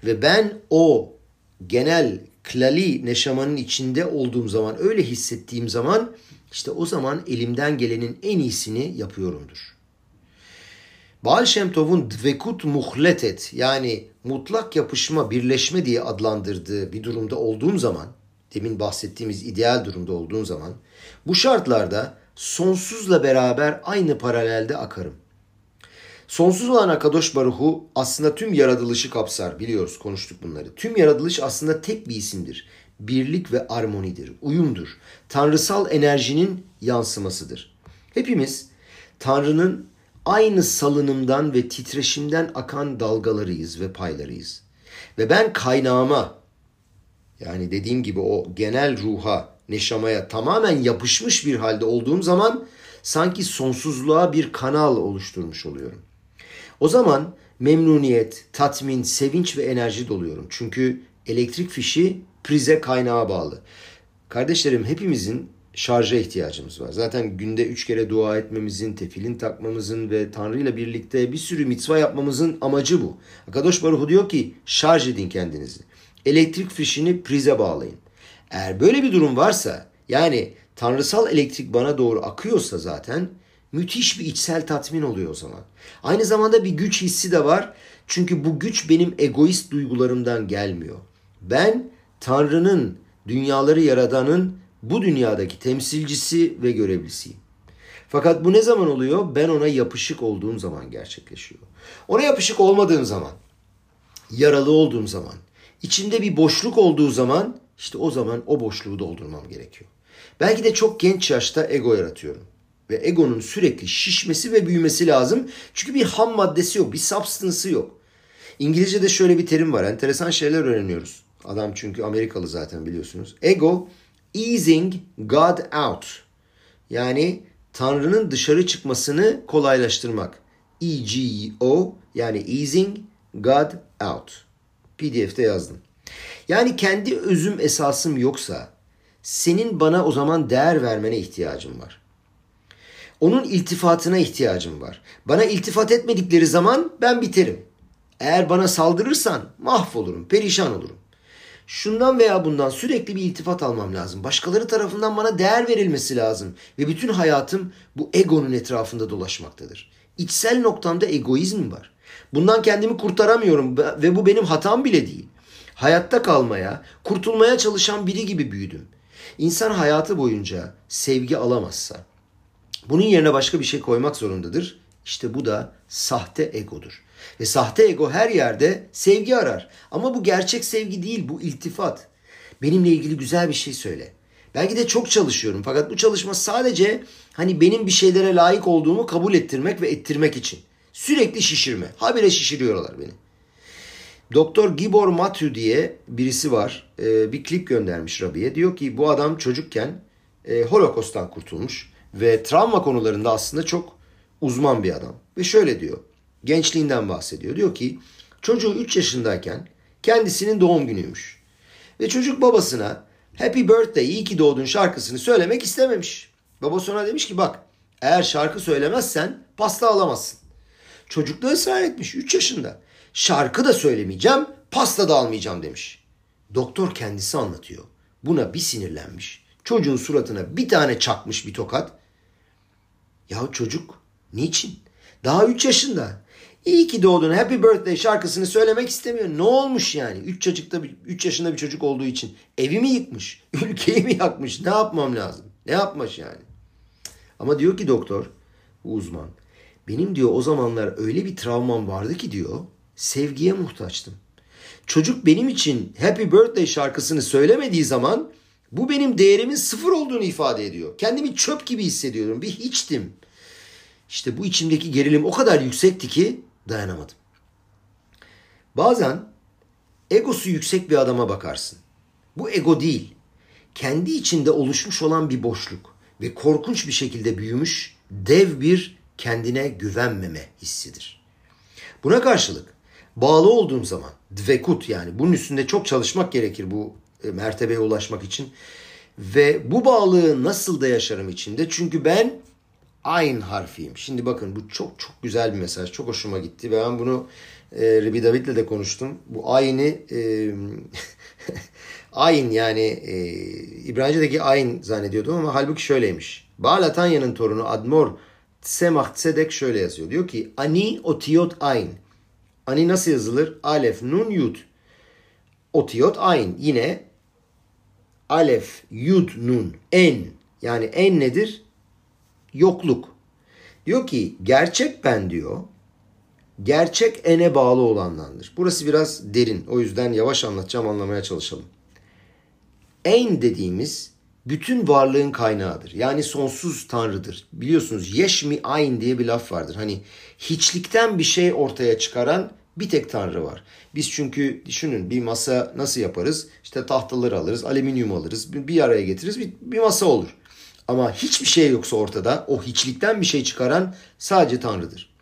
Ve ben o genel klali neşamanın içinde olduğum zaman, öyle hissettiğim zaman işte o zaman elimden gelenin en iyisini yapıyorumdur. Baal Shem Tov'un dvekut muhletet yani mutlak yapışma, birleşme diye adlandırdığı bir durumda olduğum zaman, demin bahsettiğimiz ideal durumda olduğum zaman, bu şartlarda sonsuzla beraber aynı paralelde akarım. Sonsuz olan Akadosh Baruhu aslında tüm yaratılışı kapsar. Biliyoruz konuştuk bunları. Tüm yaratılış aslında tek bir isimdir. Birlik ve armonidir, uyumdur. Tanrısal enerjinin yansımasıdır. Hepimiz Tanrı'nın aynı salınımdan ve titreşimden akan dalgalarıyız ve paylarıyız. Ve ben kaynağıma yani dediğim gibi o genel ruha, neşamaya tamamen yapışmış bir halde olduğum zaman sanki sonsuzluğa bir kanal oluşturmuş oluyorum. O zaman memnuniyet, tatmin, sevinç ve enerji doluyorum. Çünkü elektrik fişi prize kaynağa bağlı. Kardeşlerim hepimizin şarja ihtiyacımız var. Zaten günde üç kere dua etmemizin, tefilin takmamızın ve Tanrı ile birlikte bir sürü mitva yapmamızın amacı bu. Akadosh Baruhu diyor ki şarj edin kendinizi. Elektrik fişini prize bağlayın. Eğer böyle bir durum varsa yani tanrısal elektrik bana doğru akıyorsa zaten müthiş bir içsel tatmin oluyor o zaman. Aynı zamanda bir güç hissi de var. Çünkü bu güç benim egoist duygularımdan gelmiyor. Ben Tanrı'nın, dünyaları yaradanın bu dünyadaki temsilcisi ve görevlisiyim. Fakat bu ne zaman oluyor? Ben ona yapışık olduğum zaman gerçekleşiyor. Ona yapışık olmadığım zaman, yaralı olduğum zaman, içinde bir boşluk olduğu zaman işte o zaman o boşluğu doldurmam gerekiyor. Belki de çok genç yaşta ego yaratıyorum. Ve egonun sürekli şişmesi ve büyümesi lazım. Çünkü bir ham maddesi yok, bir substance'ı yok. İngilizce'de şöyle bir terim var. Enteresan şeyler öğreniyoruz. Adam çünkü Amerikalı zaten biliyorsunuz. Ego easing God out. Yani Tanrı'nın dışarı çıkmasını kolaylaştırmak. E-G-O yani easing God out. PDF'de yazdım. Yani kendi özüm esasım yoksa senin bana o zaman değer vermene ihtiyacım var. Onun iltifatına ihtiyacım var. Bana iltifat etmedikleri zaman ben biterim. Eğer bana saldırırsan mahvolurum, perişan olurum. Şundan veya bundan sürekli bir iltifat almam lazım. Başkaları tarafından bana değer verilmesi lazım. Ve bütün hayatım bu egonun etrafında dolaşmaktadır. İçsel noktamda egoizm var. Bundan kendimi kurtaramıyorum ve bu benim hatam bile değil. Hayatta kalmaya, kurtulmaya çalışan biri gibi büyüdüm. İnsan hayatı boyunca sevgi alamazsa, bunun yerine başka bir şey koymak zorundadır. İşte bu da sahte egodur. Ve sahte ego her yerde sevgi arar. Ama bu gerçek sevgi değil, bu iltifat. Benimle ilgili güzel bir şey söyle. Belki de çok çalışıyorum fakat bu çalışma sadece hani benim bir şeylere layık olduğumu kabul ettirmek ve ettirmek için. Sürekli şişirme. Habire şişiriyorlar beni. Doktor Gibor Matthew diye birisi var. Ee, bir klip göndermiş Rabi'ye. Diyor ki bu adam çocukken e, Holocaust'tan kurtulmuş ve travma konularında aslında çok uzman bir adam. Ve şöyle diyor. Gençliğinden bahsediyor. Diyor ki çocuğu 3 yaşındayken kendisinin doğum günüymüş. Ve çocuk babasına Happy Birthday iyi ki doğdun şarkısını söylemek istememiş. Baba sonra demiş ki bak eğer şarkı söylemezsen pasta alamazsın. Çocuk da ısrar etmiş 3 yaşında. Şarkı da söylemeyeceğim, pasta da almayacağım demiş. Doktor kendisi anlatıyor. Buna bir sinirlenmiş Çocuğun suratına bir tane çakmış bir tokat. Ya çocuk niçin? Daha 3 yaşında. İyi ki doğdun Happy Birthday şarkısını söylemek istemiyor. Ne olmuş yani? 3 çocukta 3 yaşında bir çocuk olduğu için evimi yıkmış, ülkeyi mi yakmış? Ne yapmam lazım? Ne yapmış yani? Ama diyor ki doktor, bu uzman, benim diyor o zamanlar öyle bir travmam vardı ki diyor, sevgiye muhtaçtım. Çocuk benim için Happy Birthday şarkısını söylemediği zaman bu benim değerimin sıfır olduğunu ifade ediyor. Kendimi çöp gibi hissediyorum. Bir hiçtim. İşte bu içimdeki gerilim o kadar yüksekti ki dayanamadım. Bazen egosu yüksek bir adama bakarsın. Bu ego değil. Kendi içinde oluşmuş olan bir boşluk ve korkunç bir şekilde büyümüş dev bir kendine güvenmeme hissidir. Buna karşılık bağlı olduğum zaman dvekut yani bunun üstünde çok çalışmak gerekir bu e, mertebeye ulaşmak için. Ve bu bağlılığı nasıl da yaşarım içinde? Çünkü ben ayn harfiyim. Şimdi bakın bu çok çok güzel bir mesaj. Çok hoşuma gitti ve ben bunu e, Ribi David'le de konuştum. Bu aynı e, ayn yani e, İbranice'deki ayn zannediyordum ama halbuki şöyleymiş. Balatanya'nın torunu Admor Tsemah Tzedek şöyle yazıyor. Diyor ki Ani otiyot ayn. Ani nasıl yazılır? Alef, nun, yud. Otiyot ayn. Yine alef, yud, nun, en. Yani en nedir? Yokluk. Diyor ki gerçek ben diyor. Gerçek ene bağlı olanlandır. Burası biraz derin. O yüzden yavaş anlatacağım anlamaya çalışalım. En dediğimiz bütün varlığın kaynağıdır. Yani sonsuz tanrıdır. Biliyorsunuz yeşmi ayn diye bir laf vardır. Hani hiçlikten bir şey ortaya çıkaran bir tek tanrı var. Biz çünkü düşünün bir masa nasıl yaparız? İşte tahtaları alırız, alüminyum alırız, bir araya getiririz bir, bir masa olur. Ama hiçbir şey yoksa ortada o hiçlikten bir şey çıkaran sadece tanrıdır.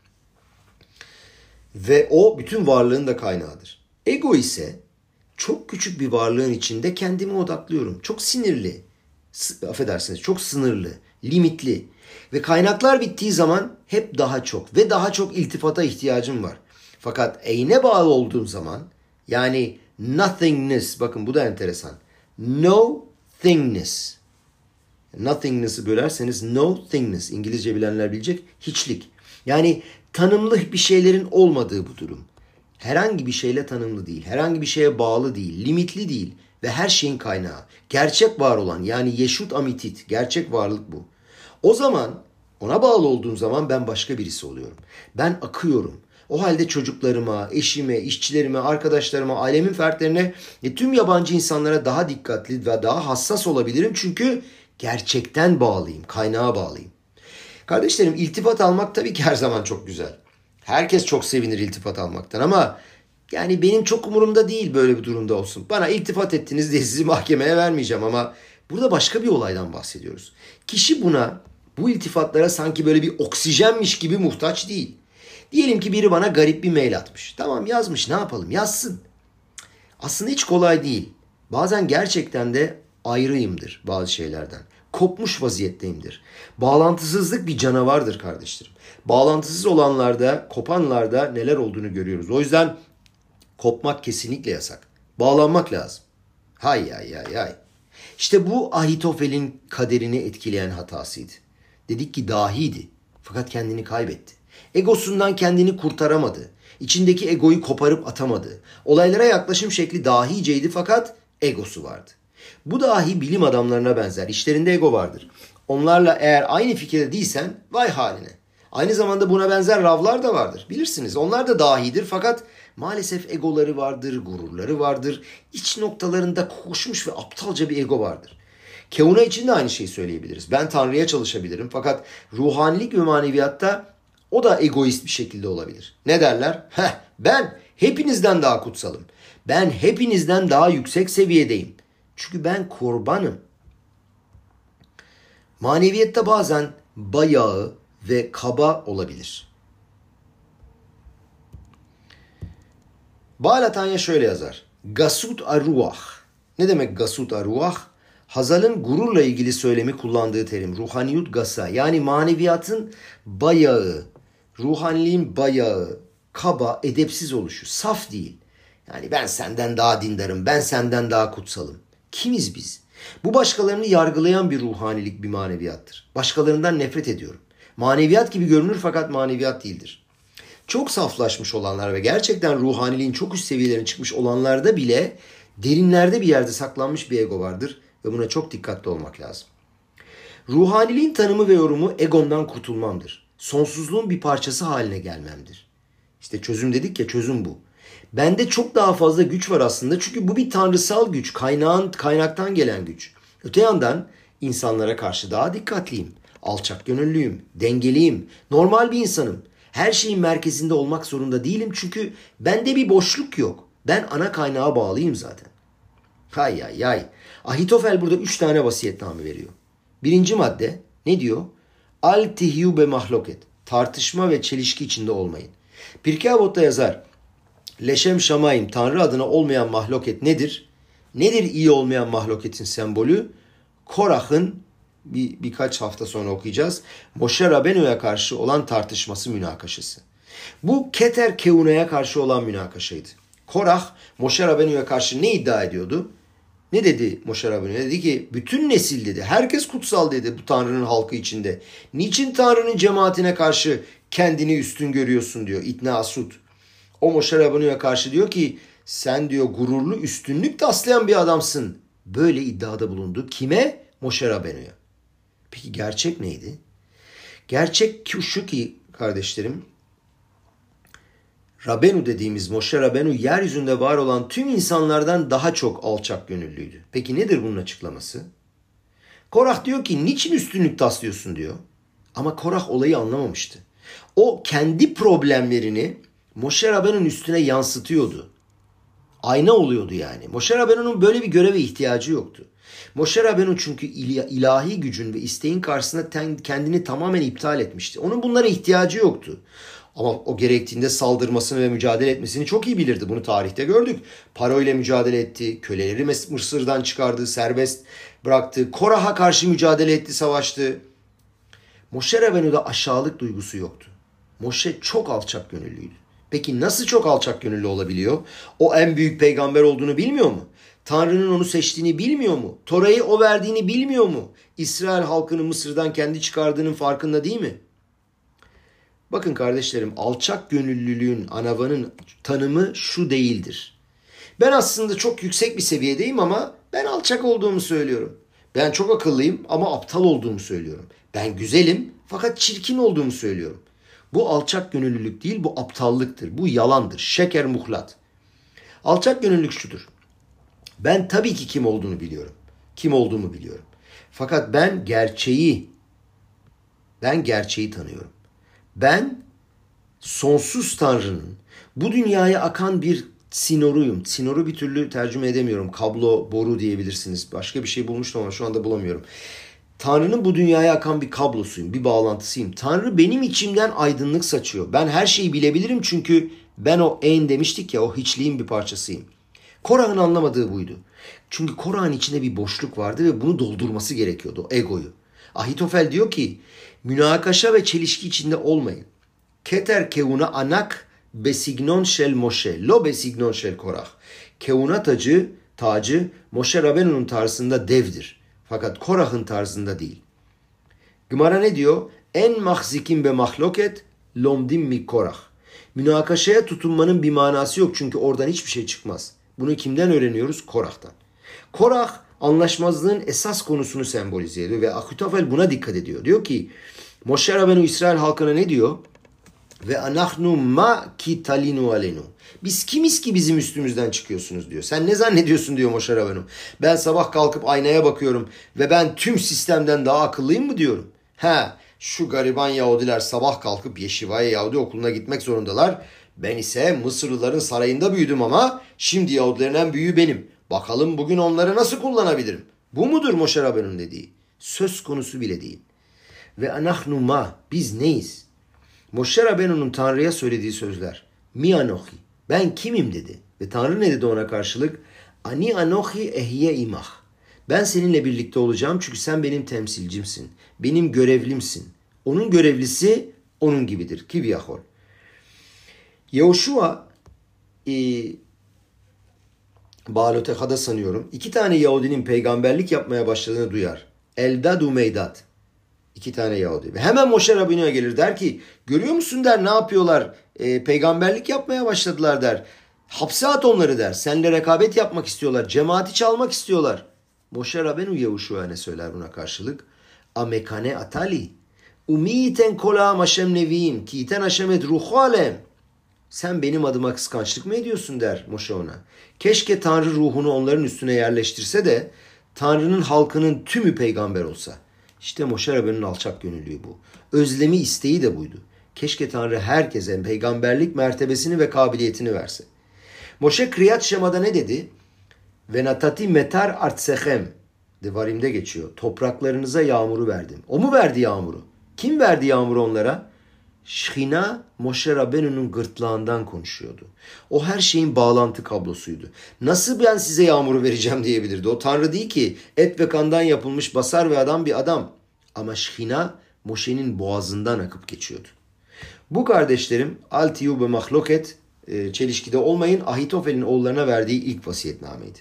Ve o bütün varlığın da kaynağıdır. Ego ise çok küçük bir varlığın içinde kendimi odaklıyorum. Çok sinirli, affedersiniz çok sınırlı, limitli ve kaynaklar bittiği zaman hep daha çok ve daha çok iltifata ihtiyacım var. Fakat eyne bağlı olduğum zaman yani nothingness bakın bu da enteresan. No thingness. Nothingness'ı bölerseniz no thingness İngilizce bilenler bilecek hiçlik. Yani tanımlı bir şeylerin olmadığı bu durum. Herhangi bir şeyle tanımlı değil. Herhangi bir şeye bağlı değil. Limitli değil. Ve her şeyin kaynağı. Gerçek var olan yani yeşut amitit. Gerçek varlık bu. O zaman ona bağlı olduğum zaman ben başka birisi oluyorum. Ben akıyorum. O halde çocuklarıma, eşime, işçilerime, arkadaşlarıma, ailemin fertlerine ve tüm yabancı insanlara daha dikkatli ve daha hassas olabilirim. Çünkü gerçekten bağlıyım, kaynağa bağlıyım. Kardeşlerim iltifat almak tabii ki her zaman çok güzel. Herkes çok sevinir iltifat almaktan ama yani benim çok umurumda değil böyle bir durumda olsun. Bana iltifat ettiniz diye sizi mahkemeye vermeyeceğim ama burada başka bir olaydan bahsediyoruz. Kişi buna, bu iltifatlara sanki böyle bir oksijenmiş gibi muhtaç değil. Diyelim ki biri bana garip bir mail atmış. Tamam yazmış ne yapalım yazsın. Aslında hiç kolay değil. Bazen gerçekten de ayrıyımdır bazı şeylerden. Kopmuş vaziyetteyimdir. Bağlantısızlık bir canavardır kardeşlerim. Bağlantısız olanlarda, kopanlarda neler olduğunu görüyoruz. O yüzden kopmak kesinlikle yasak. Bağlanmak lazım. Hay hay hay hay. İşte bu Ahitofel'in kaderini etkileyen hatasıydı. Dedik ki dahiydi. Fakat kendini kaybetti. Egosundan kendini kurtaramadı. İçindeki egoyu koparıp atamadı. Olaylara yaklaşım şekli dahiceydi fakat egosu vardı. Bu dahi bilim adamlarına benzer. İşlerinde ego vardır. Onlarla eğer aynı fikirde değilsen vay haline. Aynı zamanda buna benzer ravlar da vardır. Bilirsiniz onlar da dahidir fakat maalesef egoları vardır, gururları vardır. İç noktalarında koşmuş ve aptalca bir ego vardır. Keuna için de aynı şeyi söyleyebiliriz. Ben Tanrı'ya çalışabilirim fakat ruhanilik ve maneviyatta o da egoist bir şekilde olabilir. Ne derler? Heh, ben hepinizden daha kutsalım. Ben hepinizden daha yüksek seviyedeyim. Çünkü ben kurbanım. Maneviyette bazen bayağı ve kaba olabilir. Balatanya şöyle yazar. Gasut arruah. Ne demek gasut arruah? Hazal'ın gururla ilgili söylemi kullandığı terim. Ruhaniyut gasa. Yani maneviyatın bayağı, ruhaniliğin bayağı, kaba, edepsiz oluşu. Saf değil. Yani ben senden daha dindarım, ben senden daha kutsalım. Kimiz biz? Bu başkalarını yargılayan bir ruhanilik, bir maneviyattır. Başkalarından nefret ediyorum. Maneviyat gibi görünür fakat maneviyat değildir. Çok saflaşmış olanlar ve gerçekten ruhaniliğin çok üst seviyelerine çıkmış olanlarda bile derinlerde bir yerde saklanmış bir ego vardır ve buna çok dikkatli olmak lazım. Ruhaniliğin tanımı ve yorumu egondan kurtulmamdır. Sonsuzluğun bir parçası haline gelmemdir. İşte çözüm dedik ya çözüm bu. Bende çok daha fazla güç var aslında çünkü bu bir tanrısal güç, kaynağın kaynaktan gelen güç. Öte yandan insanlara karşı daha dikkatliyim, alçak gönüllüyüm, dengeliyim, normal bir insanım. Her şeyin merkezinde olmak zorunda değilim çünkü bende bir boşluk yok. Ben ana kaynağa bağlıyım zaten. Hay hay hay. Ahitofel burada üç tane vasiyetname veriyor. Birinci madde ne diyor? Al tihyu be mahloket. Tartışma ve çelişki içinde olmayın. Pirkei Avot'ta yazar. Leşem şamayim Tanrı adına olmayan mahloket nedir? Nedir iyi olmayan mahloketin sembolü? Korah'ın bir, birkaç hafta sonra okuyacağız. Moshe Rabenu'ya karşı olan tartışması münakaşası. Bu Keter Keuna'ya karşı olan münakaşaydı. Korah Moshe Rabenu'ya karşı ne iddia ediyordu? Ne dedi Moshe Rabbeinu? Dedi ki bütün nesil dedi. Herkes kutsal dedi bu Tanrı'nın halkı içinde. Niçin Tanrı'nın cemaatine karşı kendini üstün görüyorsun diyor. İtna Asud. O Moshe Rabbeinu'ya karşı diyor ki sen diyor gururlu üstünlük taslayan bir adamsın. Böyle iddiada bulundu. Kime? Moshe Rabbeinu'ya. Peki gerçek neydi? Gerçek şu ki kardeşlerim Rabenu dediğimiz Moshe Rabenu yeryüzünde var olan tüm insanlardan daha çok alçak gönüllüydü. Peki nedir bunun açıklaması? Korah diyor ki niçin üstünlük taslıyorsun diyor. Ama Korah olayı anlamamıştı. O kendi problemlerini Moshe Rabenu'nun üstüne yansıtıyordu. Ayna oluyordu yani. Moshe Rabenu'nun böyle bir göreve ihtiyacı yoktu. Moshe Rabenu çünkü ilahi gücün ve isteğin karşısında kendini tamamen iptal etmişti. Onun bunlara ihtiyacı yoktu. Ama o gerektiğinde saldırmasını ve mücadele etmesini çok iyi bilirdi. Bunu tarihte gördük. Paro ile mücadele etti. Köleleri Mısır'dan çıkardı. Serbest bıraktı. Korah'a karşı mücadele etti. Savaştı. Moshe Rabenu'da aşağılık duygusu yoktu. Moshe çok alçak gönüllüydü. Peki nasıl çok alçak gönüllü olabiliyor? O en büyük peygamber olduğunu bilmiyor mu? Tanrı'nın onu seçtiğini bilmiyor mu? Tora'yı o verdiğini bilmiyor mu? İsrail halkını Mısır'dan kendi çıkardığının farkında değil mi? Bakın kardeşlerim alçak gönüllülüğün, anavanın tanımı şu değildir. Ben aslında çok yüksek bir seviyedeyim ama ben alçak olduğumu söylüyorum. Ben çok akıllıyım ama aptal olduğumu söylüyorum. Ben güzelim fakat çirkin olduğumu söylüyorum. Bu alçak gönüllülük değil bu aptallıktır. Bu yalandır. Şeker muhlat. Alçak gönüllülük şudur. Ben tabii ki kim olduğunu biliyorum. Kim olduğumu biliyorum. Fakat ben gerçeği ben gerçeği tanıyorum. Ben sonsuz Tanrı'nın bu dünyaya akan bir sinoruyum. Sinoru bir türlü tercüme edemiyorum. Kablo, boru diyebilirsiniz. Başka bir şey bulmuştum ama şu anda bulamıyorum. Tanrı'nın bu dünyaya akan bir kablosuyum, bir bağlantısıyım. Tanrı benim içimden aydınlık saçıyor. Ben her şeyi bilebilirim çünkü ben o en demiştik ya o hiçliğin bir parçasıyım. Korah'ın anlamadığı buydu. Çünkü Korah'ın içinde bir boşluk vardı ve bunu doldurması gerekiyordu, egoyu. Ahitofel diyor ki münakaşa ve çelişki içinde olmayın. Keter keuna anak besignon shel Moshe, lo besignon shel Korah. Keuna tacı, tacı Moshe Rabenu'nun tarzında devdir. Fakat Korah'ın tarzında değil. Gımara ne diyor? En mahzikin be mahloket lomdim mi Korah. Münakaşaya tutunmanın bir manası yok çünkü oradan hiçbir şey çıkmaz. Bunu kimden öğreniyoruz? Korah'tan. Korah anlaşmazlığın esas konusunu sembolize ediyor ve Ahitofel buna dikkat ediyor. Diyor ki Moshe Rabenu İsrail halkına ne diyor? Ve anahnu ma ki talinu alenu. Biz kimiz ki bizim üstümüzden çıkıyorsunuz diyor. Sen ne zannediyorsun diyor Moshe Rabenu. Ben sabah kalkıp aynaya bakıyorum ve ben tüm sistemden daha akıllıyım mı diyorum. Ha şu gariban Yahudiler sabah kalkıp Yeşivaya Yahudi okuluna gitmek zorundalar. Ben ise Mısırlıların sarayında büyüdüm ama şimdi Yahudilerin en büyüğü benim. Bakalım bugün onları nasıl kullanabilirim? Bu mudur Moshe Rabbeinu'nun dediği? Söz konusu bile değil. Ve anahnu ma biz neyiz? Moshe Rabbeinu'nun Tanrı'ya söylediği sözler. Mi anohi ben kimim dedi. Ve Tanrı ne dedi ona karşılık? Ani anohi ehye imah. Ben seninle birlikte olacağım çünkü sen benim temsilcimsin. Benim görevlimsin. Onun görevlisi onun gibidir. Kivyahol. Yehoşua e, Baloteha'da sanıyorum. iki tane Yahudinin peygamberlik yapmaya başladığını duyar. Eldad Umeydad. İki tane Yahudi. Ve hemen Moşe Rabbini'ye gelir der ki görüyor musun der ne yapıyorlar? E, peygamberlik yapmaya başladılar der. Hapse at onları der. Seninle rekabet yapmak istiyorlar. Cemaati çalmak istiyorlar. Moşe Rabbenu Yavuşu'a ne söyler buna karşılık? Amekane atali. Umiten kola Haşem neviyim. Kiten Haşem et ruhu alem. Sen benim adıma kıskançlık mı ediyorsun der Moşe ona. Keşke Tanrı ruhunu onların üstüne yerleştirse de Tanrı'nın halkının tümü peygamber olsa. İşte Moşe Rabbe'nin alçak gönüllüğü bu. Özlemi isteği de buydu. Keşke Tanrı herkese peygamberlik mertebesini ve kabiliyetini verse. Moşe Kriyat Şema'da ne dedi? Ve natati metar artsehem. Devarim'de geçiyor. Topraklarınıza yağmuru verdim. O mu verdi yağmuru? Kim verdi yağmuru onlara? Şhina Moşe Rabbenu'nun gırtlağından konuşuyordu. O her şeyin bağlantı kablosuydu. Nasıl ben size yağmuru vereceğim diyebilirdi. O Tanrı değil ki et ve kandan yapılmış basar ve adam bir adam. Ama Şhina Moşe'nin boğazından akıp geçiyordu. Bu kardeşlerim Altiyub ve Mahloket e, çelişkide olmayın Ahitofel'in oğullarına verdiği ilk vasiyetnameydi.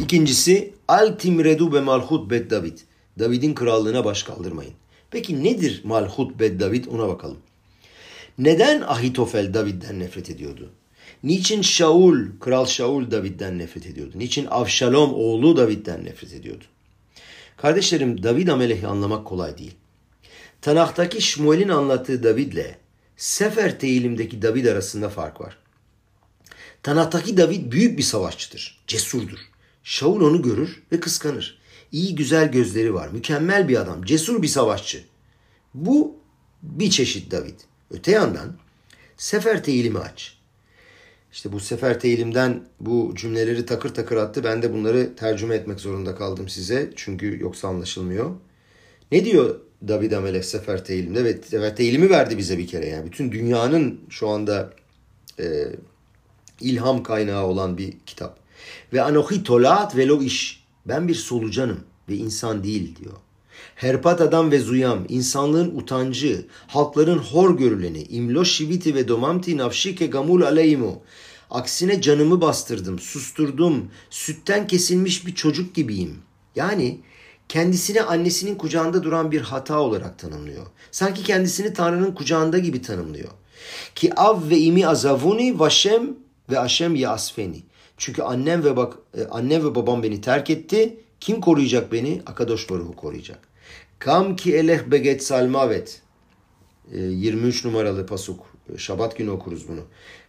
İkincisi Al timredu be malhut bet David. David'in krallığına baş kaldırmayın. Peki nedir malhut bed David ona bakalım. Neden Ahitofel David'den nefret ediyordu? Niçin Shaul, Kral Shaul David'den nefret ediyordu? Niçin Avşalom oğlu David'den nefret ediyordu? Kardeşlerim David Amelech'i anlamak kolay değil. Tanah'taki Şmuel'in anlattığı David'le Sefer Teyilim'deki David arasında fark var. Tanah'taki David büyük bir savaşçıdır, cesurdur. Shaul onu görür ve kıskanır. İyi güzel gözleri var. Mükemmel bir adam. Cesur bir savaşçı. Bu bir çeşit David. Öte yandan sefer teyilimi aç. İşte bu sefer teyilimden bu cümleleri takır takır attı. Ben de bunları tercüme etmek zorunda kaldım size. Çünkü yoksa anlaşılmıyor. Ne diyor David Amelech sefer teyilimde? Ve sefer teyilimi verdi bize bir kere. Yani bütün dünyanın şu anda e, ilham kaynağı olan bir kitap. Ve anohi tolat velo iş. Ben bir solucanım ve insan değil diyor. Herpat adam ve zuyam, insanlığın utancı, halkların hor görüleni, imlo şiviti ve domamti nafşike gamul aleymu. Aksine canımı bastırdım, susturdum, sütten kesilmiş bir çocuk gibiyim. Yani kendisini annesinin kucağında duran bir hata olarak tanımlıyor. Sanki kendisini Tanrı'nın kucağında gibi tanımlıyor. Ki av ve imi azavuni vaşem ve aşem yasfeni. Çünkü annem ve bak e, annem ve babam beni terk etti. Kim koruyacak beni? Akadosh Baruhu koruyacak. Kam ki eleh beget salmavet. 23 e, numaralı pasuk. E, Şabat günü okuruz bunu.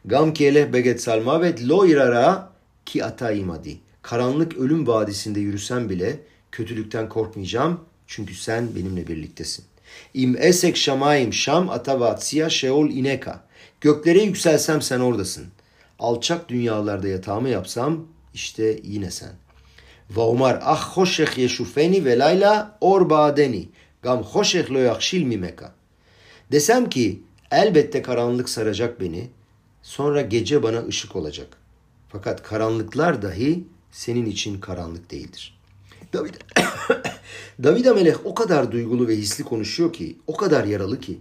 Gam ki eleh beget salmavet lo irara ki ata imadi. Karanlık ölüm vadisinde yürüsem bile kötülükten korkmayacağım. Çünkü sen benimle birliktesin. İm esek şamayim şam atavatsiya şeol ineka. Göklere yükselsem sen oradasın. Alçak dünyalarda yatağımı yapsam işte yine sen. Ve Omar ah hoşek yeşufeni ve layla or badeni. Gam hoşek lo yakşil mimeka. Desem ki elbette karanlık saracak beni. Sonra gece bana ışık olacak. Fakat karanlıklar dahi senin için karanlık değildir. David, David Amelech o kadar duygulu ve hisli konuşuyor ki, o kadar yaralı ki.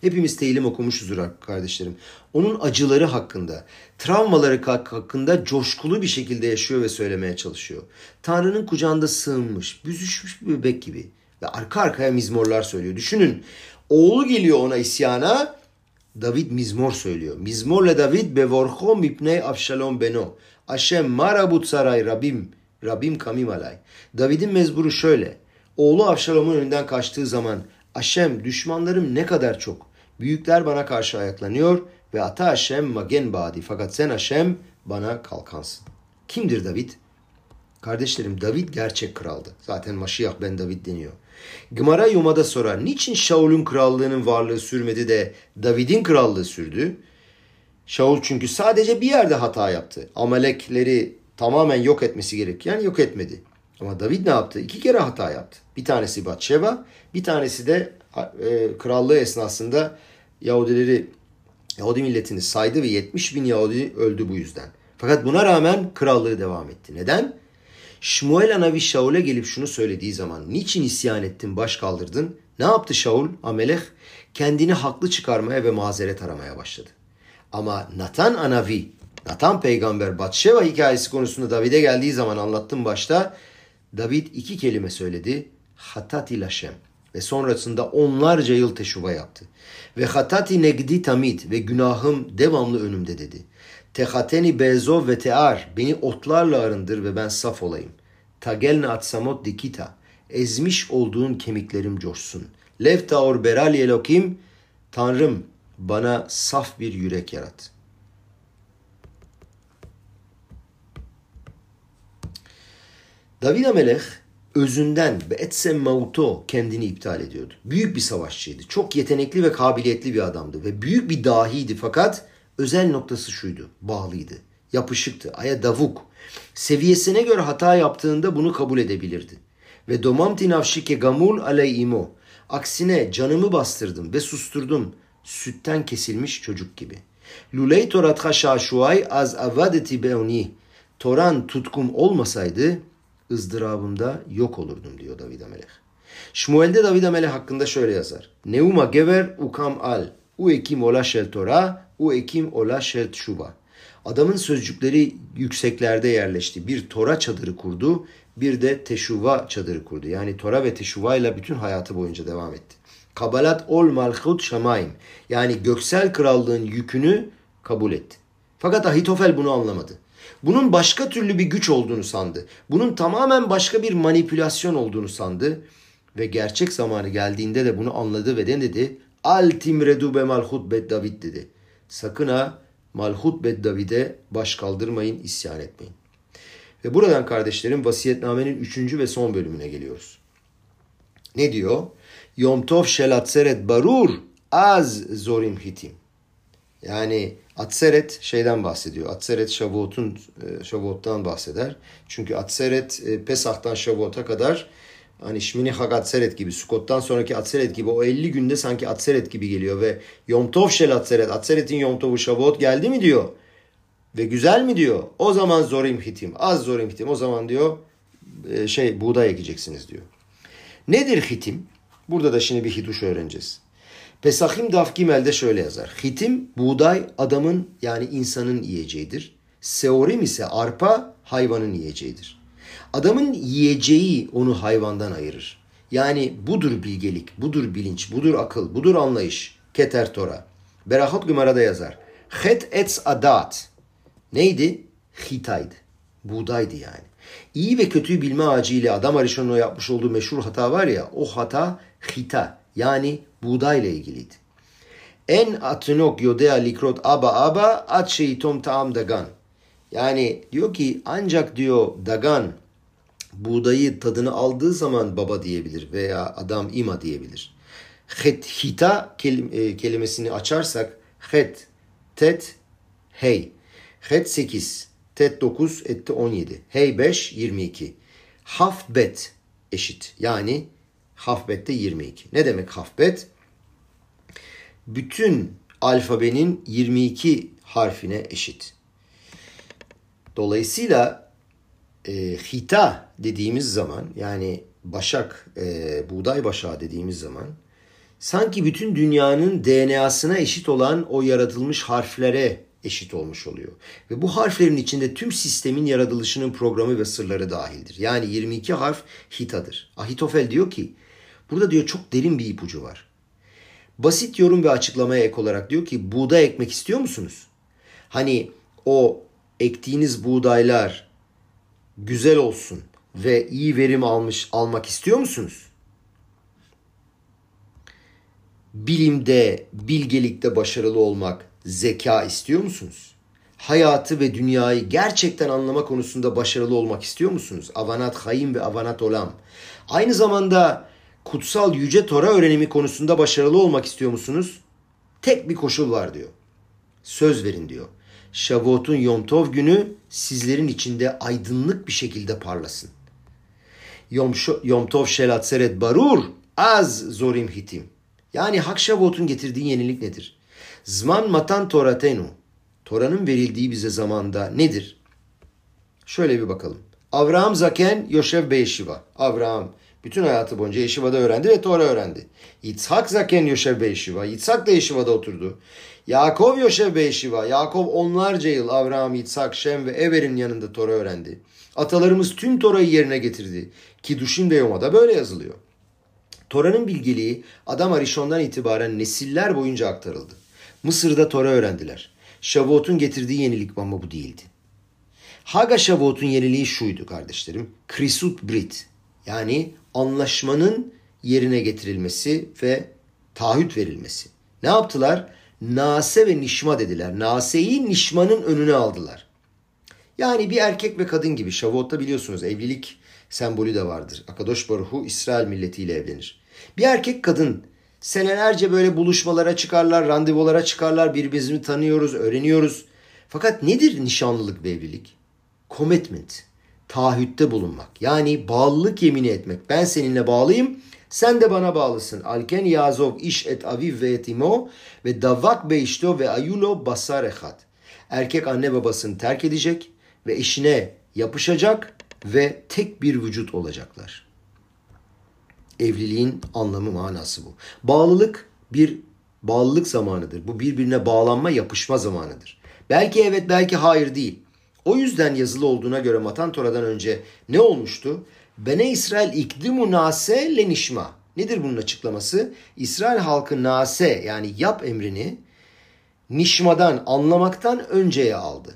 Hepimiz teyilim okumuşuzdur kardeşlerim. Onun acıları hakkında, travmaları hakkında coşkulu bir şekilde yaşıyor ve söylemeye çalışıyor. Tanrı'nın kucağında sığınmış, büzüşmüş bir bebek gibi. Ve arka arkaya mizmorlar söylüyor. Düşünün, oğlu geliyor ona isyana, David mizmor söylüyor. Mizmorle David bevorcho mipnei Avşalom beno. Aşem marabut saray Rabim. Rabim kamim alay. David'in mezburu şöyle. Oğlu Avşalom'un önünden kaçtığı zaman Aşem düşmanlarım ne kadar çok. Büyükler bana karşı ayaklanıyor ve ata Haşem magen badi. Fakat sen Haşem bana kalkansın. Kimdir David? Kardeşlerim David gerçek kraldı. Zaten Maşiyah ben David deniyor. Gımara Yuma'da sorar. Niçin Şaul'un krallığının varlığı sürmedi de David'in krallığı sürdü? Şaul çünkü sadece bir yerde hata yaptı. Amalekleri tamamen yok etmesi gereken yok etmedi. Ama David ne yaptı? İki kere hata yaptı. Bir tanesi Batşeva, bir tanesi de e, krallığı esnasında Yahudileri, Yahudi milletini saydı ve 70 bin Yahudi öldü bu yüzden. Fakat buna rağmen krallığı devam etti. Neden? Şmuel Anavi Şaul'e gelip şunu söylediği zaman niçin isyan ettin, baş kaldırdın? Ne yaptı Şaul, Amelech? Kendini haklı çıkarmaya ve mazeret aramaya başladı. Ama Natan Anavi Natan peygamber Batşeva hikayesi konusunda David'e geldiği zaman anlattım başta. David iki kelime söyledi. Hatati laşem. Ve sonrasında onlarca yıl teşuva yaptı. Ve hatati negdi tamit ve günahım devamlı önümde dedi. Tehateni bezov ve tear beni otlarla arındır ve ben saf olayım. Tagelne atsamot dikita ezmiş olduğun kemiklerim coşsun. Lev taor beral elokim Tanrım bana saf bir yürek yarat. David Amelech özünden ve etsem mauto kendini iptal ediyordu. Büyük bir savaşçıydı. Çok yetenekli ve kabiliyetli bir adamdı ve büyük bir dahiydi fakat özel noktası şuydu. Bağlıydı. Yapışıktı. Aya davuk. Seviyesine göre hata yaptığında bunu kabul edebilirdi. Ve domamti nafşike gamul aley imo. Aksine canımı bastırdım ve susturdum. Sütten kesilmiş çocuk gibi. Luley toratha şaşuay az avadeti beoni. Toran tutkum olmasaydı ızdırabımda yok olurdum diyor David Amelech. Şmuel'de David Amelech hakkında şöyle yazar. Neuma gever ukam al. U ekim ola shel Torah, u ekim ola shel tshuva. Adamın sözcükleri yükseklerde yerleşti. Bir Tora çadırı kurdu, bir de teşuva çadırı kurdu. Yani Tora ve teşuva ile bütün hayatı boyunca devam etti. Kabalat ol malchut şamayim. Yani göksel krallığın yükünü kabul etti. Fakat Ahitofel bunu anlamadı. Bunun başka türlü bir güç olduğunu sandı. Bunun tamamen başka bir manipülasyon olduğunu sandı. Ve gerçek zamanı geldiğinde de bunu anladı ve ne dedi? Al timredu be malhut bet David dedi. Sakın ha malhut bet David'e baş kaldırmayın, isyan etmeyin. Ve buradan kardeşlerim vasiyetnamenin üçüncü ve son bölümüne geliyoruz. Ne diyor? Yom tov shel atzeret barur az zorim hitim. Yani Atseret şeyden bahsediyor. Atseret Şavut'un e, Şavut'tan bahseder. Çünkü Atseret e, Pesah'tan Şavut'a kadar hani Şmini Hag Atseret gibi, Sukot'tan sonraki Atseret gibi o 50 günde sanki Atseret gibi geliyor ve Yom Tov Shel Atseret, Atseret'in Yom Tov'u Şavut geldi mi diyor. Ve güzel mi diyor. O zaman zorim hitim, az zorim hitim. O zaman diyor e, şey buğday ekeceksiniz diyor. Nedir hitim? Burada da şimdi bir hiduş öğreneceğiz. Pesahim Daf Gimel'de şöyle yazar. Hitim buğday adamın yani insanın yiyeceğidir. Seorim ise arpa hayvanın yiyeceğidir. Adamın yiyeceği onu hayvandan ayırır. Yani budur bilgelik, budur bilinç, budur akıl, budur anlayış. Keter Tora. Berahot Gümara'da yazar. Het etz adat. Neydi? Hitaydı. Buğdaydı yani. İyi ve kötüyü bilme ağacı Adam Arishon'un yapmış olduğu meşhur hata var ya o hata hita yani buğdayla ilgiliydi. En atınok yodea likrot aba aba at şeytom taam dagan. Yani diyor ki ancak diyor dagan buğdayı tadını aldığı zaman baba diyebilir veya adam ima diyebilir. Het hita e, kelimesini açarsak het, tet, hey. Het 8, tet 9, etti 17. Hey 5, 22. Hafbet eşit. Yani hafbette 22. Ne demek hafbet? Bütün alfabenin 22 harfine eşit. Dolayısıyla e, hita dediğimiz zaman yani başak, e, buğday başağı dediğimiz zaman sanki bütün dünyanın DNA'sına eşit olan o yaratılmış harflere eşit olmuş oluyor. Ve bu harflerin içinde tüm sistemin yaratılışının programı ve sırları dahildir. Yani 22 harf hitadır. Ahitofel diyor ki Burada diyor çok derin bir ipucu var. Basit yorum ve açıklamaya ek olarak diyor ki buğday ekmek istiyor musunuz? Hani o ektiğiniz buğdaylar güzel olsun ve iyi verim almış almak istiyor musunuz? Bilimde, bilgelikte başarılı olmak, zeka istiyor musunuz? Hayatı ve dünyayı gerçekten anlama konusunda başarılı olmak istiyor musunuz? Avanat hayim ve avanat olam. Aynı zamanda kutsal yüce Tora öğrenimi konusunda başarılı olmak istiyor musunuz? Tek bir koşul var diyor. Söz verin diyor. Şavut'un Yom Tov günü sizlerin içinde aydınlık bir şekilde parlasın. Yom, Yom Tov Shelat Seret Barur az zorim hitim. Yani Hak Şavut'un getirdiği yenilik nedir? Zman matan toratenu. Tora'nın verildiği bize zamanda nedir? Şöyle bir bakalım. Avraham Zaken Yoshev Beyeşiva. Avraham Bütün hayatı boyunca Yeşiva'da öğrendi ve Tora öğrendi. Yitzhak zaken Yoshev Beyşiva. Yitzhak da Yeşiva'da oturdu. Yakov Yoshev Beyşiva. Yakov onlarca yıl Avraham, Yitzhak, Şem ve Ever'in yanında Tora öğrendi. Atalarımız tüm Tora'yı yerine getirdi. Ki Duşin de Yoma'da böyle yazılıyor. Tora'nın bilgeliği Adam Arishon'dan itibaren nesiller boyunca aktarıldı. Mısır'da Tora öğrendiler. Şavut'un getirdiği yenilik ama bu değildi. Haga Şavut'un yeniliği şuydu kardeşlerim. Krisut Brit yani anlaşmanın yerine getirilmesi ve taahhüt verilmesi. Ne yaptılar? Nase ve Nişma dediler. Nase'yi Nişma'nın önüne aldılar. Yani bir erkek ve kadın gibi Şavut'ta biliyorsunuz evlilik sembolü de vardır. Akadosh Baruhu İsrail milletiyle evlenir. Bir erkek kadın senelerce böyle buluşmalara çıkarlar, randevulara çıkarlar, birbirimizi tanıyoruz, öğreniyoruz. Fakat nedir nişanlılık ve evlilik? Commitment, taahhütte bulunmak. Yani bağlılık yemini etmek. Ben seninle bağlıyım, sen de bana bağlısın. Alken yazov iş et aviv ve etimo ve davak beişto ve ayulo basar ehat. Erkek anne babasını terk edecek ve eşine yapışacak ve tek bir vücut olacaklar. Evliliğin anlamı manası bu. Bağlılık bir bağlılık zamanıdır. Bu birbirine bağlanma, yapışma zamanıdır. Belki evet, belki hayır değil. O yüzden yazılı olduğuna göre Matan Tora'dan önce ne olmuştu? Bene İsrail ikdimu nase lenişma. Nedir bunun açıklaması? İsrail halkı nase yani yap emrini nişmadan, anlamaktan önceye aldı.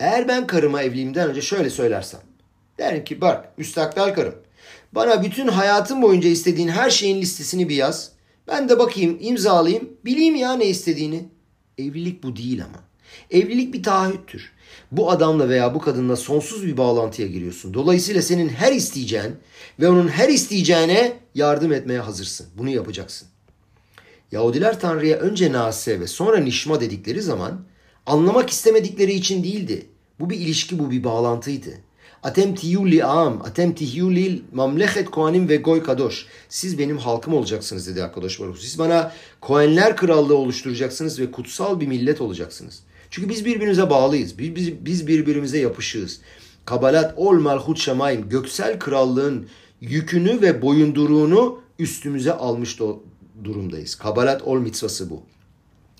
Eğer ben karıma evliliğimden önce şöyle söylersem. Derim ki bak müstakbel karım. Bana bütün hayatım boyunca istediğin her şeyin listesini bir yaz. Ben de bakayım, imzalayayım, bileyim ya ne istediğini. Evlilik bu değil ama. Evlilik bir taahhüttür. Bu adamla veya bu kadınla sonsuz bir bağlantıya giriyorsun. Dolayısıyla senin her isteyeceğin ve onun her isteyeceğine yardım etmeye hazırsın. Bunu yapacaksın. Yahudiler Tanrı'ya önce Nase ve sonra Nişma dedikleri zaman anlamak istemedikleri için değildi. Bu bir ilişki, bu bir bağlantıydı. Atem tiyuli am, atem tiyuli mamlechet kohanim ve goy kadoş. Siz benim halkım olacaksınız dedi arkadaş Baruch. Siz bana kohenler krallığı oluşturacaksınız ve kutsal bir millet olacaksınız. Çünkü biz birbirimize bağlıyız. Biz, biz, biz birbirimize yapışığız. Kabalat ol malhut şemayim. Göksel krallığın yükünü ve boyunduruğunu üstümüze almış durumdayız. Kabalat ol mitzvası bu.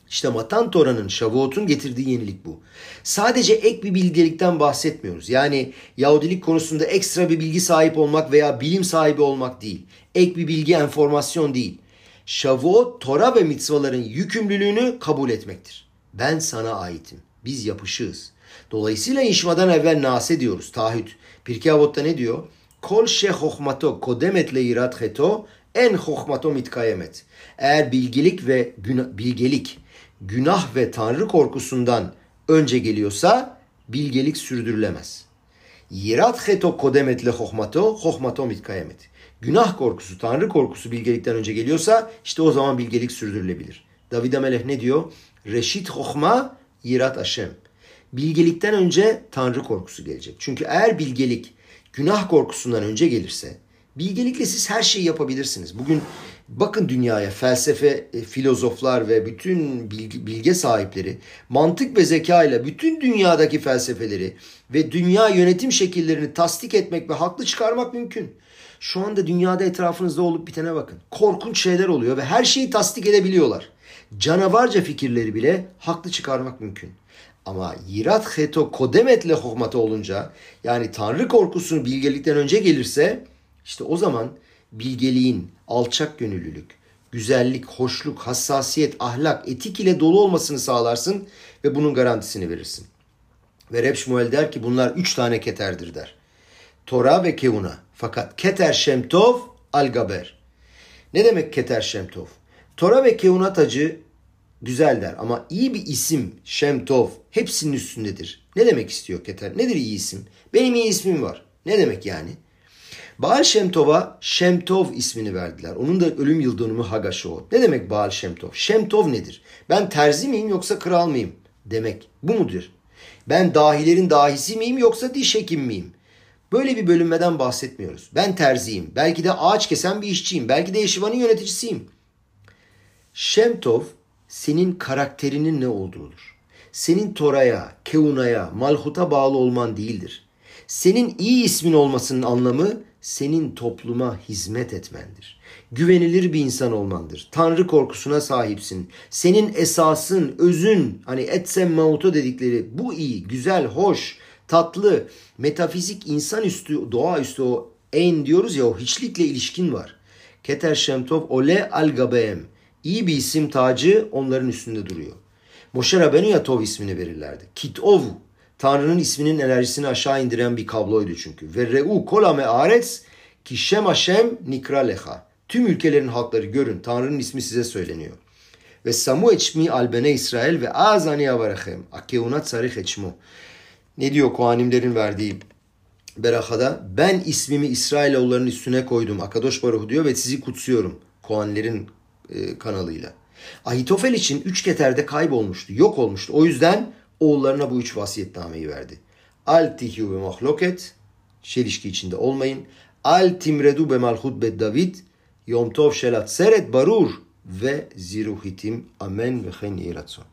İşte Matan Tora'nın, Şavuot'un getirdiği yenilik bu. Sadece ek bir bilgelikten bahsetmiyoruz. Yani Yahudilik konusunda ekstra bir bilgi sahip olmak veya bilim sahibi olmak değil. Ek bir bilgi, enformasyon değil. Şavuot, Tora ve mitzvaların yükümlülüğünü kabul etmektir. Ben sana aitim. Biz yapışığız. Dolayısıyla inşmadan evvel nase diyoruz. Tahüt. Pirkei Avot'ta ne diyor? Kol şe hohmato kodemet le irat heto en hohmato mitkayemet. Eğer bilgelik ve bilgelik günah ve tanrı korkusundan önce geliyorsa bilgelik sürdürülemez. Yirat heto kodemet le hohmato, hohmato mitkayemet. Günah korkusu, tanrı korkusu bilgelikten önce geliyorsa işte o zaman bilgelik sürdürülebilir. David Amelech ne diyor? Reşit hohma, yirat aşem. Bilgelikten önce tanrı korkusu gelecek. Çünkü eğer bilgelik günah korkusundan önce gelirse bilgelikle siz her şeyi yapabilirsiniz. Bugün Bakın dünyaya felsefe, e, filozoflar ve bütün bilge sahipleri mantık ve zeka ile bütün dünyadaki felsefeleri ve dünya yönetim şekillerini tasdik etmek ve haklı çıkarmak mümkün. Şu anda dünyada etrafınızda olup bitene bakın. Korkunç şeyler oluyor ve her şeyi tasdik edebiliyorlar. Canavarca fikirleri bile haklı çıkarmak mümkün. Ama yirat heto kodemetle hokmata olunca yani tanrı korkusunu bilgelikten önce gelirse işte o zaman bilgeliğin, alçak gönüllülük, güzellik, hoşluk, hassasiyet, ahlak, etik ile dolu olmasını sağlarsın ve bunun garantisini verirsin. Ve Reb Shmuel der ki bunlar üç tane keterdir der. Tora ve Kevuna. Fakat keter şemtov al gaber. Ne demek keter şemtov? Tora ve Kevuna tacı güzel der ama iyi bir isim şemtov hepsinin üstündedir. Ne demek istiyor keter? Nedir iyi isim? Benim iyi ismim var. Ne demek yani? Baal Şemtov'a Şemtov ismini verdiler. Onun da ölüm yıl dönümü Hagaşo. Ne demek Baal Şemtov? Şemtov nedir? Ben terzi miyim yoksa kral mıyım? Demek. Bu mudur? Ben dahilerin dahisi miyim yoksa diş hekim miyim? Böyle bir bölünmeden bahsetmiyoruz. Ben terziyim. Belki de ağaç kesen bir işçiyim. Belki de Yeşivan'ın yöneticisiyim. Şemtov senin karakterinin ne olduğudur. Senin Tora'ya, Keuna'ya, Malhut'a bağlı olman değildir. Senin iyi ismin olmasının anlamı senin topluma hizmet etmendir. Güvenilir bir insan olmandır. Tanrı korkusuna sahipsin. Senin esasın, özün, hani etsem mauto dedikleri bu iyi, güzel, hoş, tatlı, metafizik, insanüstü, doğaüstü o en diyoruz ya o hiçlikle ilişkin var. Keter Şemtov ole al gabeem. İyi bir isim tacı onların üstünde duruyor. Moshe Rabbeinu Tov ismini verirlerdi. Kitovu. Tanrı'nın isminin enerjisini aşağı indiren bir kabloydu çünkü. Ve re'u kolame aretz ki şem Hashem nikra leha. Tüm ülkelerin halkları görün. Tanrı'nın ismi size söyleniyor. Ve samu eçmi albene İsrail ve azani avarechem. Akeunat sarih eçmu. Ne diyor Kohanimlerin verdiği Beraha'da? Ben ismimi İsrailoğulların üstüne koydum. Akadosh Baruch diyor ve sizi kutsuyorum. Kohanlerin e, kanalıyla. Ahitofel için üç keterde kaybolmuştu, yok olmuştu. O yüzden oğullarına bu üç vasiyetnameyi verdi. Al tihyu ve mahloket, çelişki içinde olmayın. Al timredu be malhut be David, yom tov shelat seret barur ve ziruhitim amen ve yiratson.